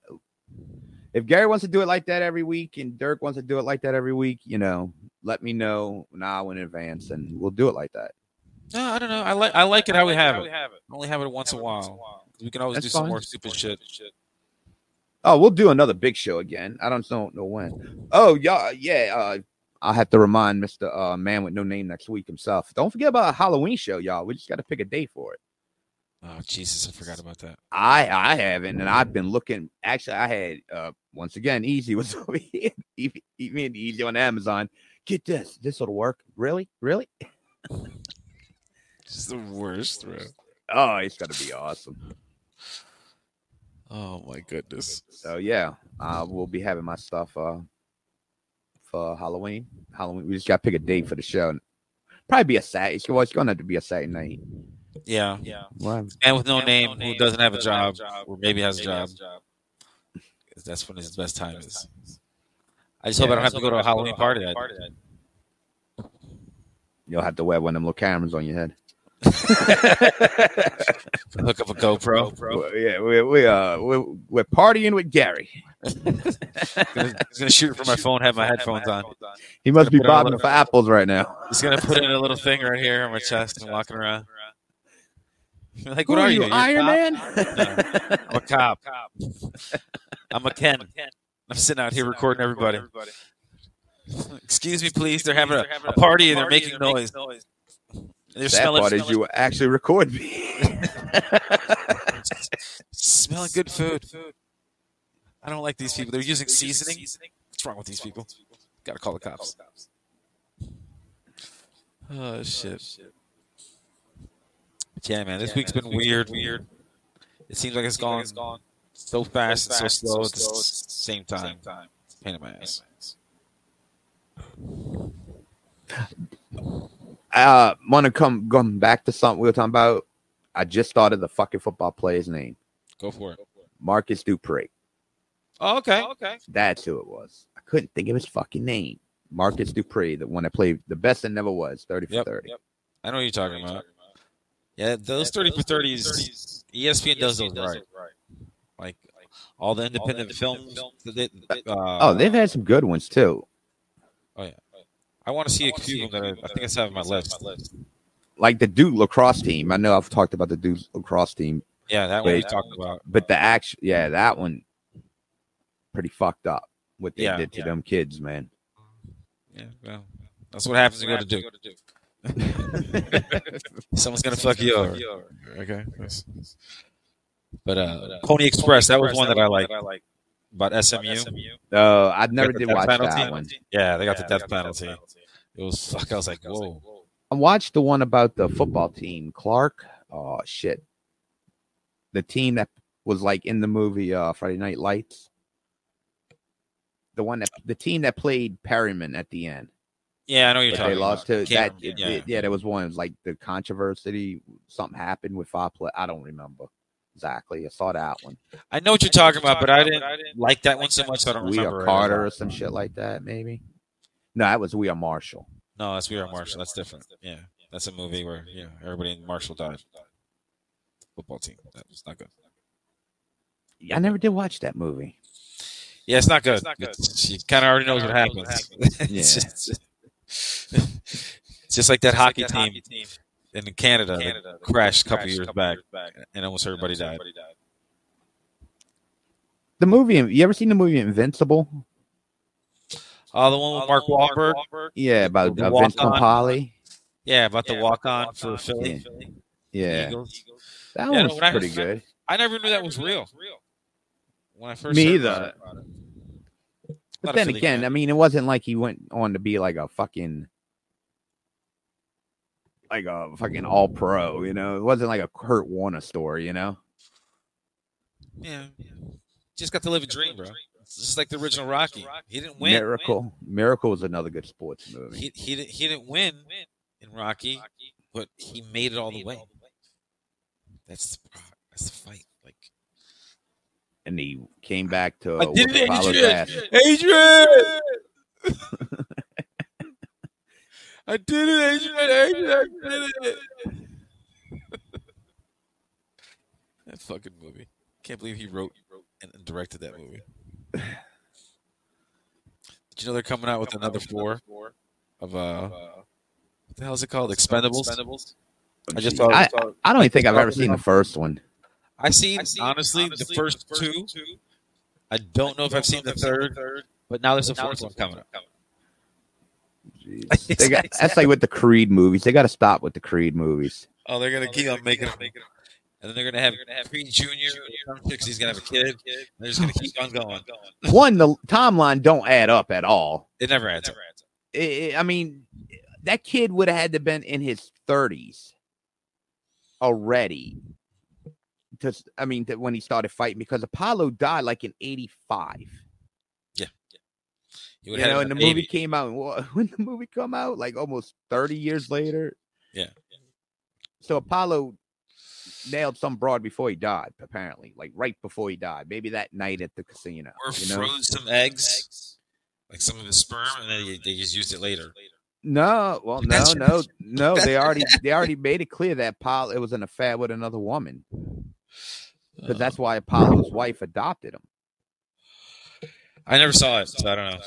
if Gary wants to do it like that every week and Dirk wants to do it like that every week, you know, let me know now in advance and we'll do it like that. No, I don't know. I like I like it how we have it. We only have it once in a while. We can always That's do some fine. more stupid shit. Oh, we'll do another big show again. I don't know, know when. Oh, yeah, yeah. Uh, I'll have to remind Mr. Uh, Man with No Name next week himself. Don't forget about a Halloween show, y'all. We just got to pick a day for it. Oh Jesus, I forgot about that. I I haven't, and I've been looking. Actually, I had uh once again, Easy was over here. Even even Easy on Amazon. Get this. This will work. Really? Really? It's the worst, bro. Oh, it's gonna be awesome. Oh my goodness. So yeah, uh, we'll be having my stuff uh for Halloween. Halloween. We just got to pick a date for the show. Probably be a Saturday. Well, it's gonna have to be a Saturday night. Yeah, yeah. Well, Man with no name who doesn't have a job or maybe has a job. That's when his best time is. I just hope I don't have to go to a Halloween party that you'll have to wear one of them little cameras on your head. Hook up a GoPro. Well, yeah, we we uh we're, we're partying with Gary. He's gonna shoot it from my phone, have my headphones on. He must be Put on a bobbing little- for apples right now. He's gonna put in a little thing right here on my chest and walking around. Like, Who what are are you, Iron? Man? I'm a cop. I'm a Ken. I'm sitting out here recording everybody. Excuse me, please. They're having a, a party and they're making noise. They're That smelling, part is you actually record me. smelling good food. I don't like these people. They're using seasoning. What's wrong with these people? Gotta call the cops. Oh, oh shit. Yeah, man. This week's been weird. Weird. It seems like it's gone so fast and so slow at the same time. It's pain in my ass. uh want to come going back to something we were talking about. I just started the fucking football player's name. Go for it. Marcus Dupree. Oh, okay. Okay. That's who it was. I couldn't think of his fucking name. Marcus Dupree, the one that played the best that never was, 30 for Yep. 30. Yep. I know what you're talking about. Yeah, those thirty for thirties. ESPN does those right. Like all the independent films. that they- uh, Oh, they've had some good ones too. Oh yeah. I want to see a few of them that I, I think I still have on my list. Like the Duke lacrosse team. I know I've talked about the Duke lacrosse team, Yeah, that one we talked about. but the action, yeah, that one pretty fucked up. What they Yeah, did to yeah. them kids, man. Yeah, well, that's what happens when you go to Duke. Someone's gonna fuck you over. Okay. But uh, Pony Express, that was one that I like. About SMU. Uh, I never did watch penalty? that one. Yeah, they got the death penalty. It was fuck. I was like, whoa. I watched the one about the football team, Clark. Oh shit. The team that was like in the movie uh Friday Night Lights. The one that the team that played Permian at the end. Yeah, I know what you're But talking they lost about. to that Can't- it- yeah. it- yeah, there was one. It was like the controversy, something happened with five play. I don't remember exactly. I saw that one. I know what you're talking about, but I didn't like that one so much. I don't remember. We remember. are it. Carter or some shit like that, maybe. No, that was We Are Marshall. No, that's We Are Marshall. That's different. Yeah, that's a movie where you know everybody in Marshall died. Football team. That was not good. I never did watch that movie. Yeah, it's not good. It's- you kind of already knows what happens. Yeah. it's, just, it's just like that hockey team in Canada, that crashed a couple years back, and almost everybody died. The movie. You ever seen the movie Invincible? Oh, the one with Mark Wahlberg. Yeah, about The uh, Vince walk-on. Papale. Yeah, about the walk on for Philly. Yeah, Eagles. that Yeah, one no, was when I- pretty good. I never knew that was real. When I first Me heard either. it. But then again, fan. I mean, it wasn't like he went on to be like a fucking like a fucking all pro, you know. It wasn't like a Kurt Warner story, you know. Yeah. Just got to live a dream, bro. It's just like the original Rocky. He didn't win. Miracle, Miracle was another good sports movie. He he didn't he didn't win in Rocky, but he made it all the way. That's the, ah, that's the fight. Like and he came back to I did it, Adrian! Adrian! I did it, Adrian! Adrian, I did it! That fucking movie. Can't believe he wrote and directed that movie. Did you know they're coming out with another four of uh, what the hell is it called? Expendables. Expendables. I just saw. I, I don't even think I've ever seen the first one. I seen honestly the first two. I don't know if I've seen the third, but now there's a fourth one coming up. Jeez. They got, that's like with the Creed movies. They got to stop with the Creed movies. Oh, they're gonna oh, keep on making them, and then they're gonna have Creed Junior. Some he's gonna have a kid. They're just gonna keep on going. One, the timeline don't add up at all. It never adds up. I I mean, that kid would have had to been in his thirties already. Just, I mean, that when he started fighting, because Apollo died like in '85. Yeah, yeah. He You would have know, and the baby. movie came out. When the movie come out, like almost 30 years later. Yeah. So Apollo nailed some broad before he died, apparently, like right before he died. Maybe that night at the casino. or you know? froze some eggs, like some of his sperm, and then they, they just used it later. No, well, no, That's- no, no. They already they already made it clear that Apollo it was an affair with another woman. Because uh. that's why Apollo's wife adopted him. I never saw it, so I don't know.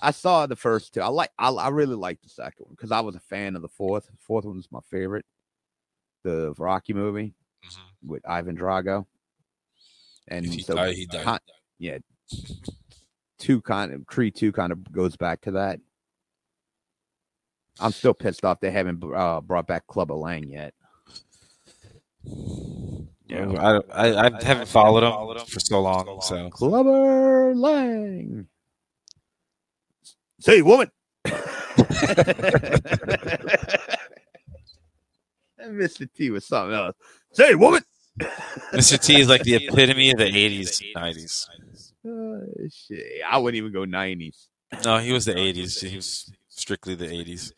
I saw the first two. I like I, I really like the second one because I was a fan of the fourth. The fourth one was my favorite. The Rocky movie Mhm. with Ivan Drago. And If he so died, he died. con- yeah. Two kind of Creed two kind of goes back to that. I'm still pissed off they haven't uh, brought back Clubber Lang yet. Yeah, I, don't- I, I haven't followed him for so long, so Clubber Lang. Say, woman. And Mr. T was something else. Say, woman. Mr. T is like the epitome of the '80s, '90s. Uh, shit. I wouldn't even go 90s. No, he was the '80s. He was strictly the '80s.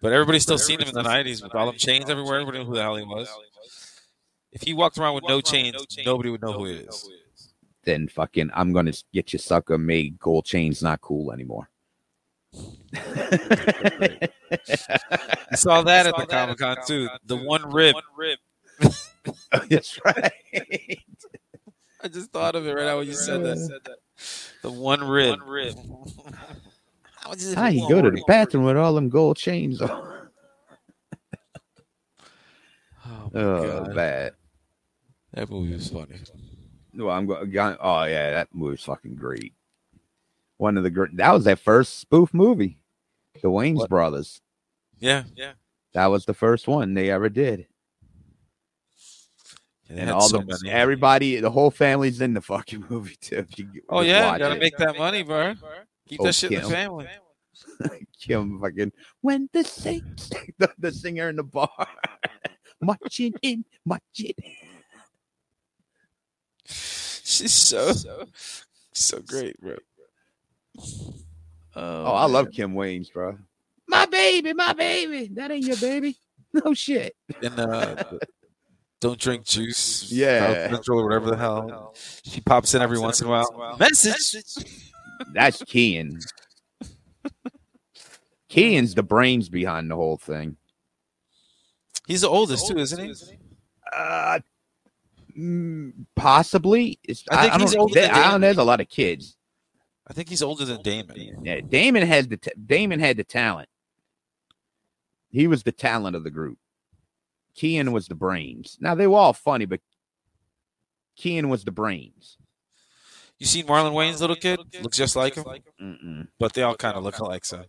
But everybody's still seen him in the '90s with all them chains everywhere. Everybody knew who the hell he was. If he walked around with no chains, nobody would know who he is. Then fucking, I'm going to get your sucker made gold chains not cool anymore. I saw that at the Comic Con too. The one rib. Oh, that's right. I just thought of it right now when you said that. The one rib. How much is it How for you go to the bathroom with all them gold chains on? Oh, my Oh, God. bad. That movie was funny. Well, I'm going. Oh yeah, that movie's fucking great. One of the great. That was their first spoof movie, the Wayans What? Brothers. Yeah, yeah. That was the first one they ever did, And, they and all so the many. everybody, the whole family's in the fucking movie too. if you Oh yeah, watch gotta it. make that money, bro. Keep Oh, that shit in the family. Kim fucking when the sing the, the singer in the bar marching in, marching. in. She's so so so great, bro. Oh, I love Kim Wayans, bro. My baby, my baby. That ain't your baby. No shit. And uh, don't drink juice. Yeah. Central or whatever the hell. She pops in every once in a while. Message. That's Kean. Kean's the brains behind the whole thing. He's the oldest too, isn't he? Uh, possibly. It's, I think I, he's don't, older there- than I don't. Damon. There's a lot of kids. I think he's older than Damon. Yeah, Damon has the t- Damon had the talent. He was the talent of the group. Kean was the brains. Now they were all funny, but Kean was the brains. You seen Marlon Wayans little kid? Looks just like him, Mm-mm. but they all kind of look alike. So,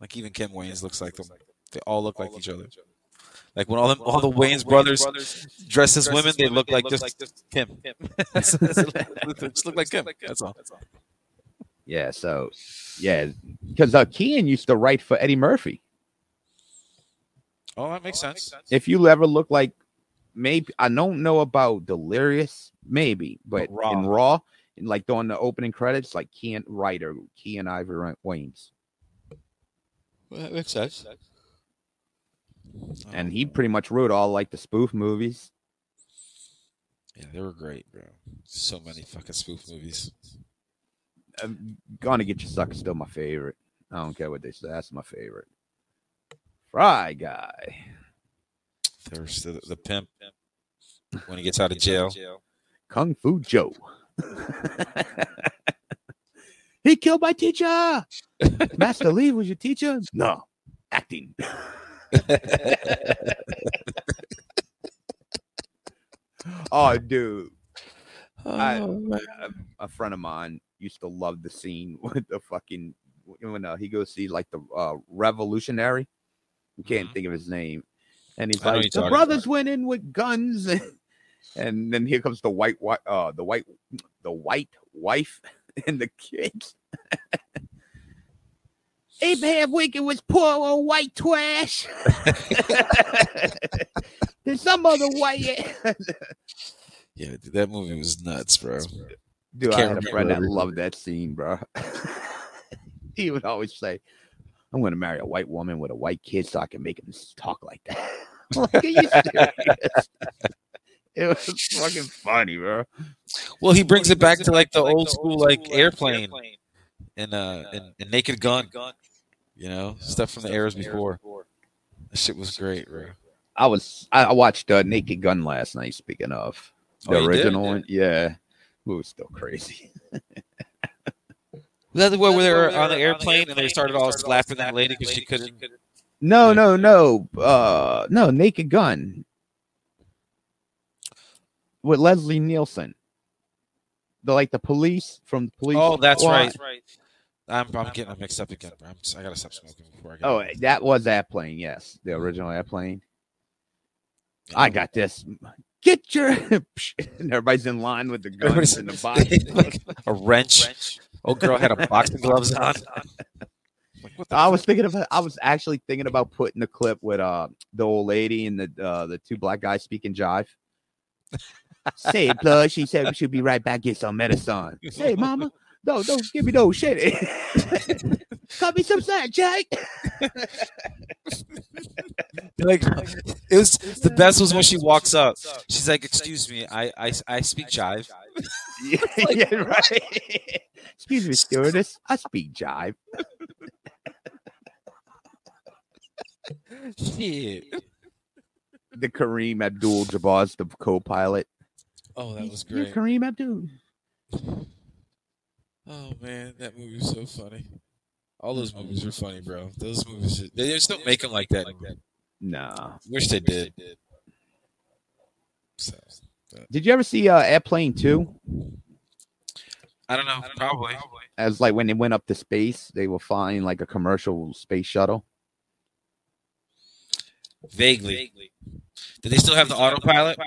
like even Kim Wayans looks like them. They all look like each other. Like when all them, all the Wayans brothers dress as women, they look like just Kim. just look like Kim. That's all. Yeah, so yeah, because uh, Kean used to write for Eddie Murphy. Oh, that makes sense. If you ever look like maybe I don't know about Delirious, maybe, but Raw. in Raw, in like during the opening credits, like Kean writer Kean Ivory Wayans, Well, that makes sense. And he pretty much wrote all like the spoof movies. Yeah, they were great, bro. So many fucking spoof movies. I'm gonna get you sucker still my favorite. I don't care what they say. That's my favorite. Flyguy. There's the, the pimp. when he gets out of jail. Kung Fu Joe. he killed my teacher. Master Lee was your teacher? No, acting. oh, dude. I, a, a friend of mine used to love the scene with the fucking when uh, he goes see like the uh, revolutionary. You can't think of his name, and he's Mm-hmm. Like, "The brothers went in with guns," and then here comes the white, wi- uh, the white, the white wife and the kids. Abraham Lincoln was poor old white trash. There's some other white. Yeah, dude, that movie was nuts, bro. Dude, I Can't had a friend that loved that scene, bro. he would always say, I'm going to marry a white woman with a white kid so I can make him talk like that. like, are you serious? it was fucking funny, bro. Well, he brings it back to like the old school like airplane and uh and, and Naked Gun. You know, stuff from the eras before. That shit was great, bro. I was I I watched uh, Naked Gun last night. Speaking of the Oh, you did? original one, yeah, it was still crazy. Was that the one where they were on the airplane and they started all slapping that lady because she couldn't? No, no, no, uh, no, Naked Gun with Leslie Nielsen. The like the police from the police. Oh, that's squad. right. I'm, I'm getting them mixed up again, bro. I'm just, I gotta stop smoking before I get. Oh, that was airplane. Yes, the original airplane. I got this. Get your and everybody's in line with the guns Everybody's in the box. like a wrench. Old girl had a boxing gloves on. Like, what the I was thinking of. I was actually thinking about putting the clip with uh the old lady and the uh the two black guys speaking jive. Say, blood. She said we should be right back. Get some medicine. Say, mama. No, don't give me no shit. Cut me some slack, Jack. like it was the best was when she walks up. She's like, "Excuse me, I I, I speak jive." yeah, yeah, right. Excuse me, stewardess. I speak jive. Shit. The Kareem Abdul-Jabbar's the co-pilot. Oh, that was You're great. Kareem Abdul. Oh man, that movie was so funny. All those movies are funny, bro. Those movies, they just don't make them like that. Nah. Wish they did. So, Did you ever see uh, Airplane Two? I don't know. Probably. As like when they went up to space, they were flying like a commercial space shuttle. Vaguely. Did they still have the autopilot?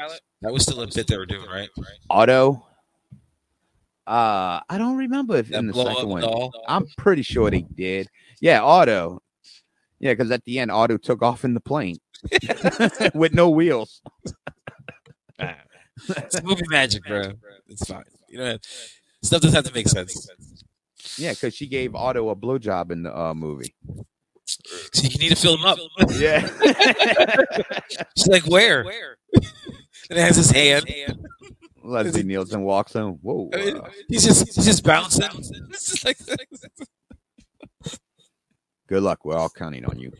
That was still a bit they were doing, right? Otto. Uh, I don't remember if That in the second one. doll? I'm pretty sure they did. Yeah, Otto. Yeah, because at the end, Otto took off in the plane with no wheels. It's movie magic, bro. It's fine. You know, stuff doesn't have to make sense. Yeah, because she gave Otto a blowjob in the uh, movie. So you need to fill him up. Yeah. She's like, where? where? and it has his hand. Leslie Nielsen walks in. Whoa. I mean, uh, he's just he's just bouncing. It's just like good luck. We're all counting on you.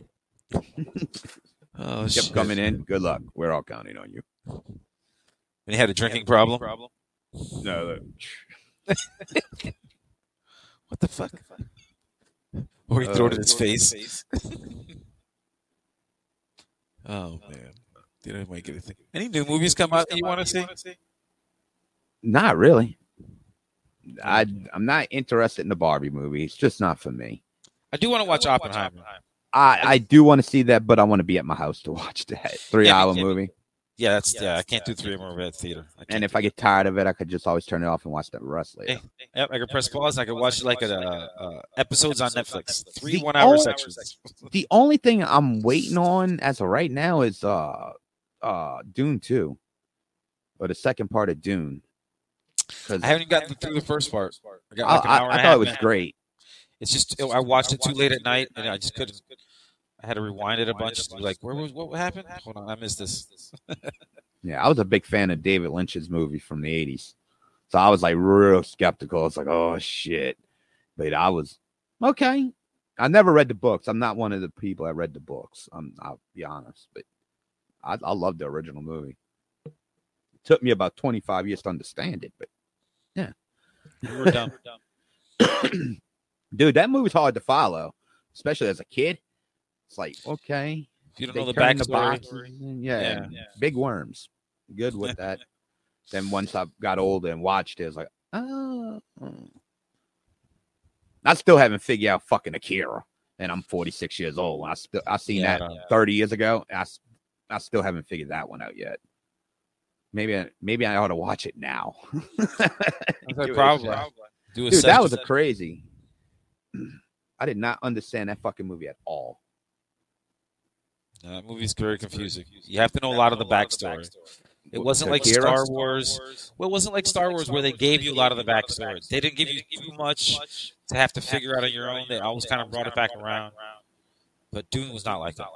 oh Kept shit. coming in. Good luck. We're all counting on you. And he had a drinking problem. Problem? No. What the fuck? Or he threw it in his face. oh man, didn't make anything. Any new movies come out that you want to see? Not really. I I'm not interested in the Barbie movie. It's just not for me. I do want to watch Oppenheimer. I I do want to see that, but I want to be at my house to watch that three yeah, hour yeah, movie. Yeah, that's yeah. I can't do three more at theater. And if I get tired of it, I could just always turn it off and watch the rest later. Hey, yep, I could press pause. And I could watch like a, uh, uh, episodes on Netflix. Three The one hour only- sections. The only thing I'm waiting on as of right now is uh uh Dune 2 or the second part of Dune. Because I haven't even gotten through the first part. I got like an I- hour I and thought it was in. great. It's just I watched it too late at night, and I just couldn't. I had to rewind it a bunch. to be Like, where was what happened? Hold on, I missed this. Yeah, I was a big fan of David Lynch's movie from the 80s. So I was like real skeptical. I was like, oh shit. But I was okay. I never read the books. I'm not one of the people that read the books. I'm I'll be honest, but I, I love the original movie. Took me about 25 years to understand it, but yeah. You were dumb. Dude, that movie's hard to follow, especially as a kid. It's like, okay. If you don't know the backstory, boxes and- yeah, Yeah. big worms. Good with that. then once I got older and watched it, I was like, oh. I still haven't figured out fucking Akira, and I'm 46 years old. I still I seen Yeah, that I 30 years ago. I, I still haven't figured that one out yet. Maybe I, maybe I ought to watch it now. Okay, a probably. Do a Dude, that was a crazy. I did not understand that fucking movie at all. Uh, that movie's very confusing. You have to know a lot of the backstory. It wasn't like Akira? Star Wars. Well, it wasn't like Star Wars where they gave you a lot of the backstory. They didn't give you too much to have to figure out on your own. They always kind of brought it back around. But Dune was not like that.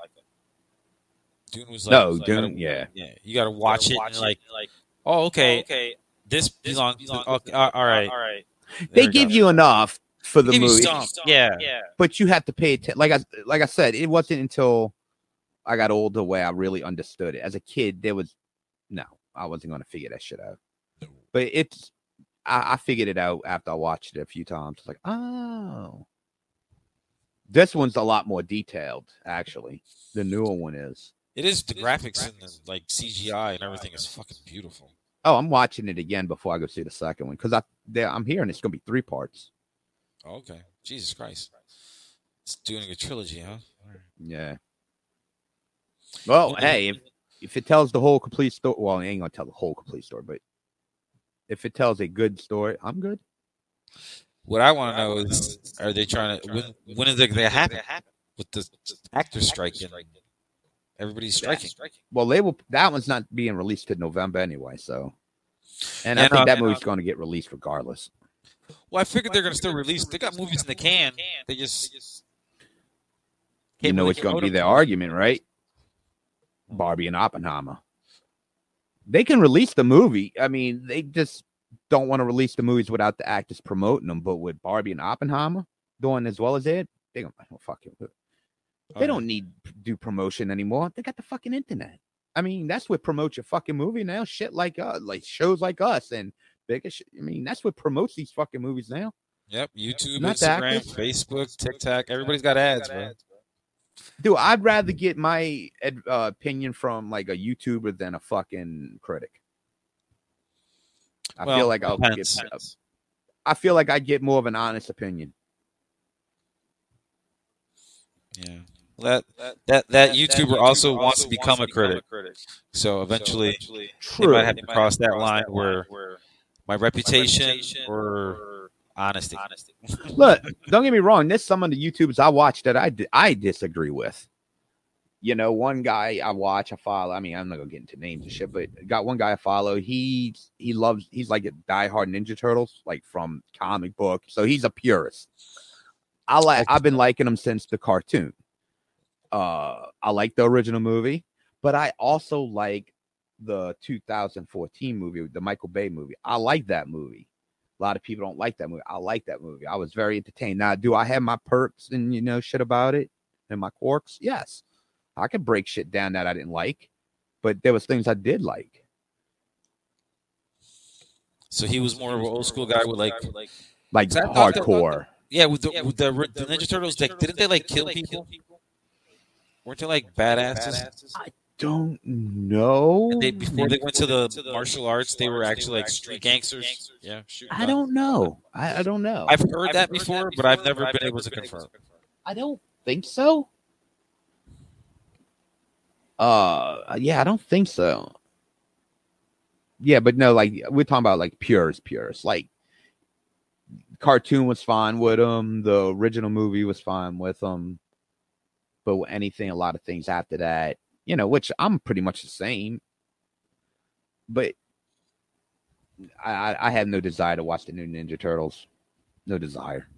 Dune was like No, you gotta- Dune, yeah. yeah. You got to watch it and you're like, oh, okay, oh, okay, this belongs. To, okay, all right, all right. They give you enough for the Give you movie, yeah. yeah, but you have to pay attention. Like I like I said, it wasn't until I got older where I really understood it. As a kid, there was no, I wasn't going to figure that shit out. But it's I, I figured it out after I watched it a few times. It's like, oh, this one's a lot more detailed. Actually, the newer one is. It is the graphics and the like CGI and everything is fucking beautiful. Oh, I'm watching it again before I go see the second one because I there, I'm hearing it's going to be three parts. Oh, okay, Jesus Christ, it's doing a trilogy, huh? Yeah. Well, Yeah. hey, if, if it tells the whole complete story, well, it ain't gonna tell the whole complete story, but if it tells a good story, I'm good. What I want to know is, are they trying to when? When is it going to happen? With the actors striking, everybody's striking. Well, they will. That one's not being released to November anyway, so. And I think uh, that movie's uh, going to get released regardless. Well, I figured they're going to still release. They got movies in the can. They just You know what's going to be their argument, right? Barbie and Oppenheimer. They can release the movie. I mean, they just don't want to release the movies without the actors promoting them. But with Barbie and Oppenheimer doing as well as it, they don't oh, fuck it. They don't need do promotion anymore. They got the fucking internet. I mean, that's what promotes your fucking movie now. Shit like uh, like shows like us and bigger. Sh- I mean, that's what promotes these fucking movies now. Yep, YouTube, Not Instagram. Facebook, TikTok. Everybody's got ads, bro. Dude, I'd rather get my uh, opinion from like a YouTuber than a fucking critic. I Well, feel like I'll get. depends. I feel like I get more of an honest opinion. Yeah. That that that YouTuber also wants to become a critic. So eventually, they True. might have to cross that line where my reputation or honesty. Look, don't get me wrong. There's some of the YouTubers I watch that I di- I disagree with. You know, one guy I watch, I follow. I mean, I'm not gonna get into names and shit, but got one guy I follow. He he loves. He's like a diehard Ninja Turtles, like from comic book. So he's a purist. I like. I've been liking him since the cartoon. Uh, I like the original movie, but I also like the 2014 movie, the Michael Bay movie. I like that movie. A lot of people don't like that movie. I like that movie. I was very entertained. Now, do I have my perks and you know shit about it and my quirks? Yes, I could break shit down that I didn't like, but there was things I did like. So he was more of an old school guy with like, Like So I thought that- hardcore. yeah, with the, with the, the Ninja Turtles. Like, didn't they like kill people? Weren't they like badasses? I don't know. And they before they went to the martial arts, they were actually like street gangsters. Yeah, I don't know. I, I don't know. I've heard that before, but I've never been able to confirm. I don't think so. Uh, yeah, I don't think so. Yeah, but no, like we're talking about like purist, purist. Like cartoon was fine with them. The original movie was fine with them. But anything, a lot of things after that, you know, which I'm pretty much the same. But I, I I have no desire to watch the new Ninja Turtles. No desire.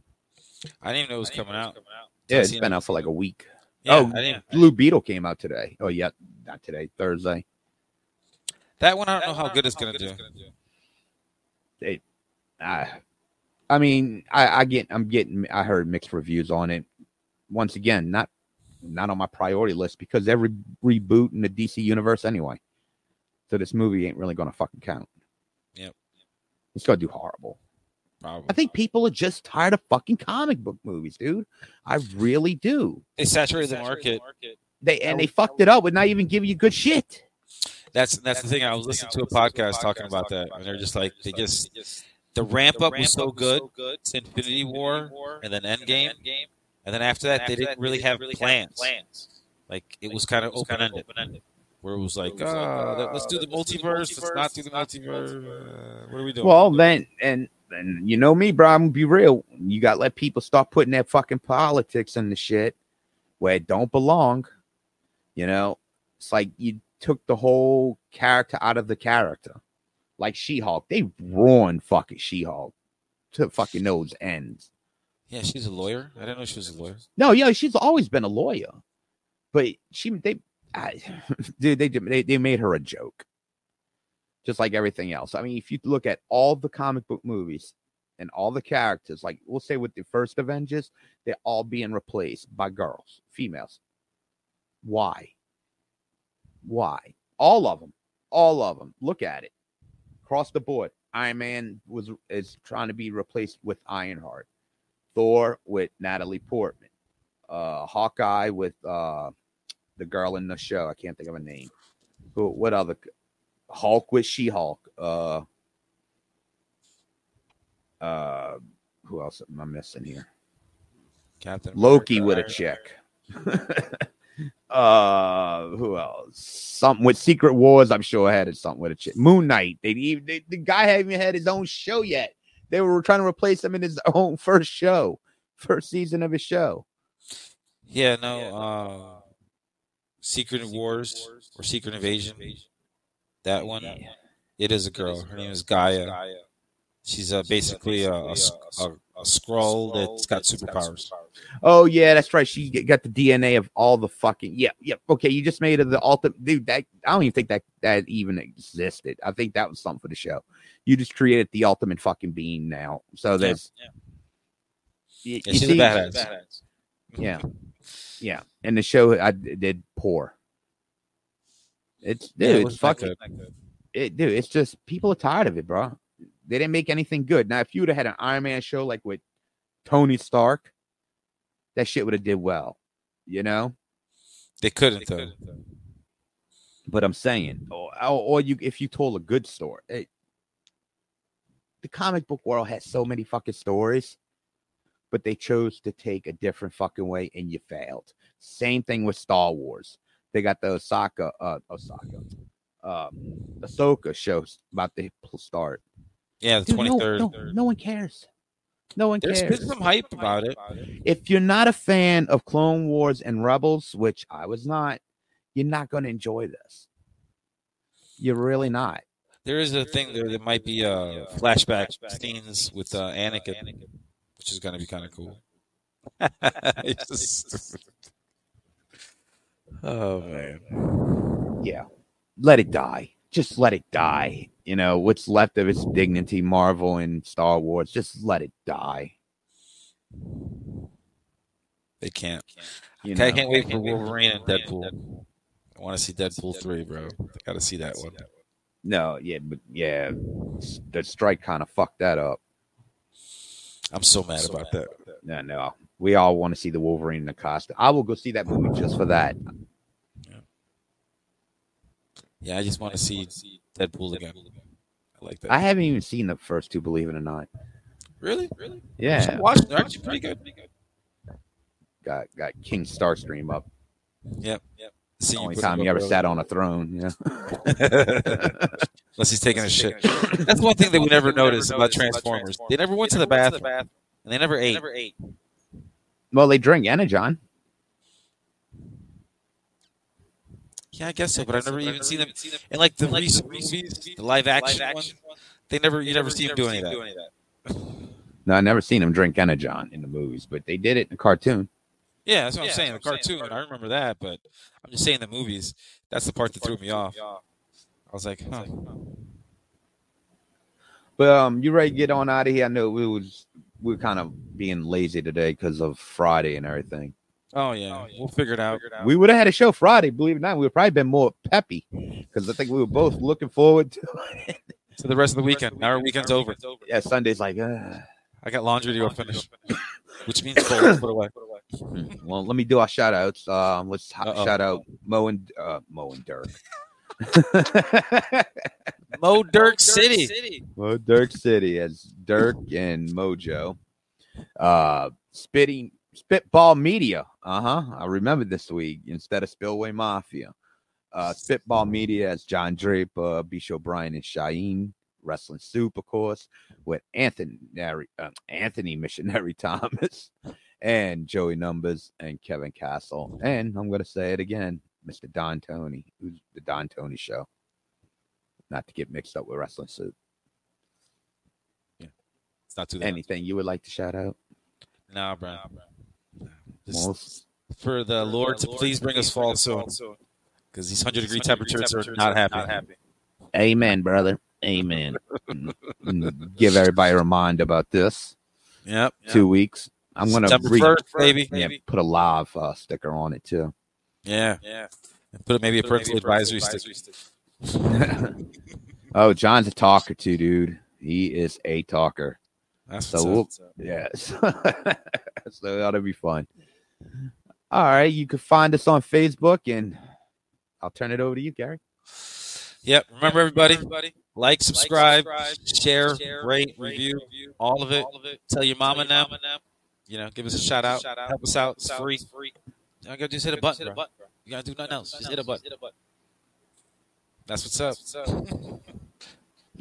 I didn't even know it was coming out. Yeah, it's been out for like a week. Yeah, oh, I didn't. Blue Beetle came out today. Oh, yeah, not today, Thursday. That one, I don't know how good it's gonna do. It, I, I mean, I, I get, I'm getting, I heard mixed reviews on it. Once again, not, not on my priority list because every reboot in the DC universe anyway. So this movie ain't really gonna fucking count. Yep. It's gonna do horrible. Probably. I think people are just tired of fucking comic book movies, dude. I really do. they saturated the market. They and they fucked it up with not even giving you good shit. That's that's the thing. I was listening to a podcast talking about that, and they're just like they just the ramp up was so good to Infinity War and then Endgame, and then after that they didn't really have plans. Like it was kind of open ended, where it was like, oh, let's do the multiverse. Let's not do the multiverse. Uh, what are we doing? Well, then and and you know me, bro. I'm gonna be real. You got to let people start putting their fucking politics in the shit where it don't belong. You know, it's like you took the whole character out of the character, like She-Hulk. They ruined fucking She-Hulk to fucking nose ends. Yeah, she's a lawyer. I didn't know she was a lawyer. No, yeah, she's always been a lawyer, but she they, I, dude, they they they made her a joke, just like everything else. I mean, if you look at all the comic book movies and all the characters, like we'll say with the first Avengers, they're all being replaced by girls, females. Why? Why? All of them, all of them. Look at it across the board. Iron Man was is trying to be replaced with Ironheart. Thor with Natalie Portman, uh, Hawkeye with uh, the girl in the show. I can't think of a name. Who? What other? Hulk with She Hulk. Uh, uh, who else am I missing here? Captain Loki America. with a chick. uh, who else? Something with Secret Wars. I'm sure had it something with a chick. Moon Knight. They, even they the guy hadn't even had his own show yet. They were trying to replace him in his own first show, first season of his show. Yeah, no. Uh, Secret Wars or Secret Invasion. That one. It is a girl. Her name is G'iah. She's uh, basically a, a, a, a Skrull that's got superpowers. Oh yeah, that's right. She got the DNA of all the fucking yeah, yeah. Okay, you just made it the ultimate dude. That I don't even think that that even existed. I think that was something for the show. You just created the ultimate fucking being now. So there's you, Yeah, you she's see- a badass. Yeah, yeah. And the show I did poor. It's Yeah, it dude, wasn't fuck that it. it, dude. It's just people are tired of it, bro. They didn't make anything good. Now, if you would have had an Iron Man show like with Tony Stark, that shit would have did well, you know. They couldn't though. But I'm saying, or, or or you, if you told a good story, it, the comic book world has so many fucking stories, but they chose to take a different fucking way, and you failed. Same thing with Star Wars. They got the Osaka, uh, Osaka, um, Ahsoka shows about to start. Yeah, the twenty third. no, no, no one cares. No one There's cares. There's some hype about it. If you're not a fan of Clone Wars and Rebels, which I was not, you're not going to enjoy this. You're really not. There is a thing there that might be uh, flashback scenes with uh, Anakin, which is going to be kind of cool. Just- oh man, Yeah. Let it die. Just let it die. You know, what's left of its dignity, Marvel and Star Wars, just let it die. they can't. You Okay, I can't wait for Wolverine and Deadpool. I want to see Deadpool three, bro. I Got to see that one. No, yeah, but yeah, the strike kind of fucked that up. I'm so mad about that. No, no. We all want to see the Wolverine in the costume. I will go see that movie just for that. Yeah, I just want to see Deadpool again. I like that. I haven't even seen the first two, believe it or not. really, really. Yeah, should watch. They're actually pretty good. got got King Starscream up. Yep, yep. See, only time he ever early. sat on a throne. Yeah. Unless he's taking a shit. That's one thing that we never noticed about Transformers. They never went to the bathroom, and they never ate. Well, they drink Energon. Yeah, I guess so, but I've never even seen them. And like the recent movies, the live action ones, they never, you never see them do any of that. No, I never seen them drink Energon in the movies, but they did it in the cartoon. Yeah, that's what I'm saying. The cartoon, I remember that, but I'm just saying the movies. That's the part that threw me off. I was like, huh. But um, you ready to get on out of here? I know we was we are kind of being lazy today because of Friday and everything. Oh yeah, we'll figure it out. We would have had a show Friday, believe it or not. We would probably been more peppy because I think we were both looking forward to it. So the rest of the weekend. Now our weekend's over. Yeah, Sunday's like, uh, I got laundry to go finish, which means fold, put away. hmm, well, let me do our shout outs. Um, let's Uh-oh. shout out Mo and uh, Mo and Dirk. Mo Dirk City. Mo Dirk City as Dirk and Mojo. Uh, spitting Spitball Media. Uh huh. I remember this week instead of Spillway Mafia. Uh, Spitball Media as John Draper, Bisho Bryan, and Shaheen. Wrestling Soup, of course, with Anthony uh, Anthony Missionary Thomas and Joey Numbers and Kevin Castle. And I'm going to say it again, Mr. Don Tony, who's the Don Tony Show. Not to get mixed up with Wrestling Soup. Yeah. It's not too. Anything you would like to shout out? Nah, bro. Just Most- for the Lord to please bring us fall soon, because these hundred degree temperatures are not happy. Amen, brother. Amen. Give everybody a reminder about this. Yep. Two weeks. I'm gonna September re- 1st, baby. Yeah, put a live uh, sticker on it too. Yeah. Yeah. And put maybe a parental advisory sticker. oh, John's a talker too, dude. He is a talker. That's so what's we'll, yes. so that'll be fun. All right, you can find us on Facebook, and I'll turn it over to you, Gary. Yep. Remember, everybody, like, subscribe, share, rate, review, all of it. Tell your mom and them. You know, give us a shout out. Help us out. It's free. You gotta just hit a button, bro. You gotta do nothing else. Just hit a button. That's what's up.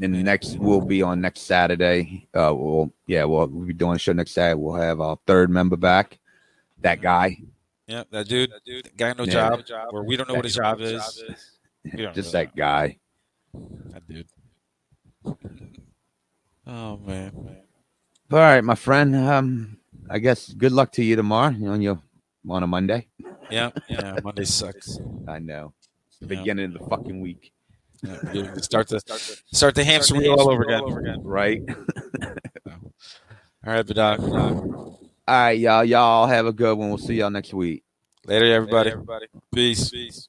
And the next we'll be on next Saturday. Uh, we'll yeah, we'll, we'll be doing a show next Saturday. We'll have our third member back. That guy, Yeah, that dude, that dude, guy no Yeah. job, where we don't know what his job is. We don't just know that guy. That dude. Oh man. All right, my friend. Um, I guess good luck to you tomorrow on your on a Monday. Yeah, yeah. Monday sucks. I know. It's the Yeah. beginning of the fucking week. Yeah, you start the start the hamster wheel all over again. Right. All right, the Badak. All right, y'all. Y'all have a good one. We'll see y'all next week. Later, everybody. Everybody. Peace, peace.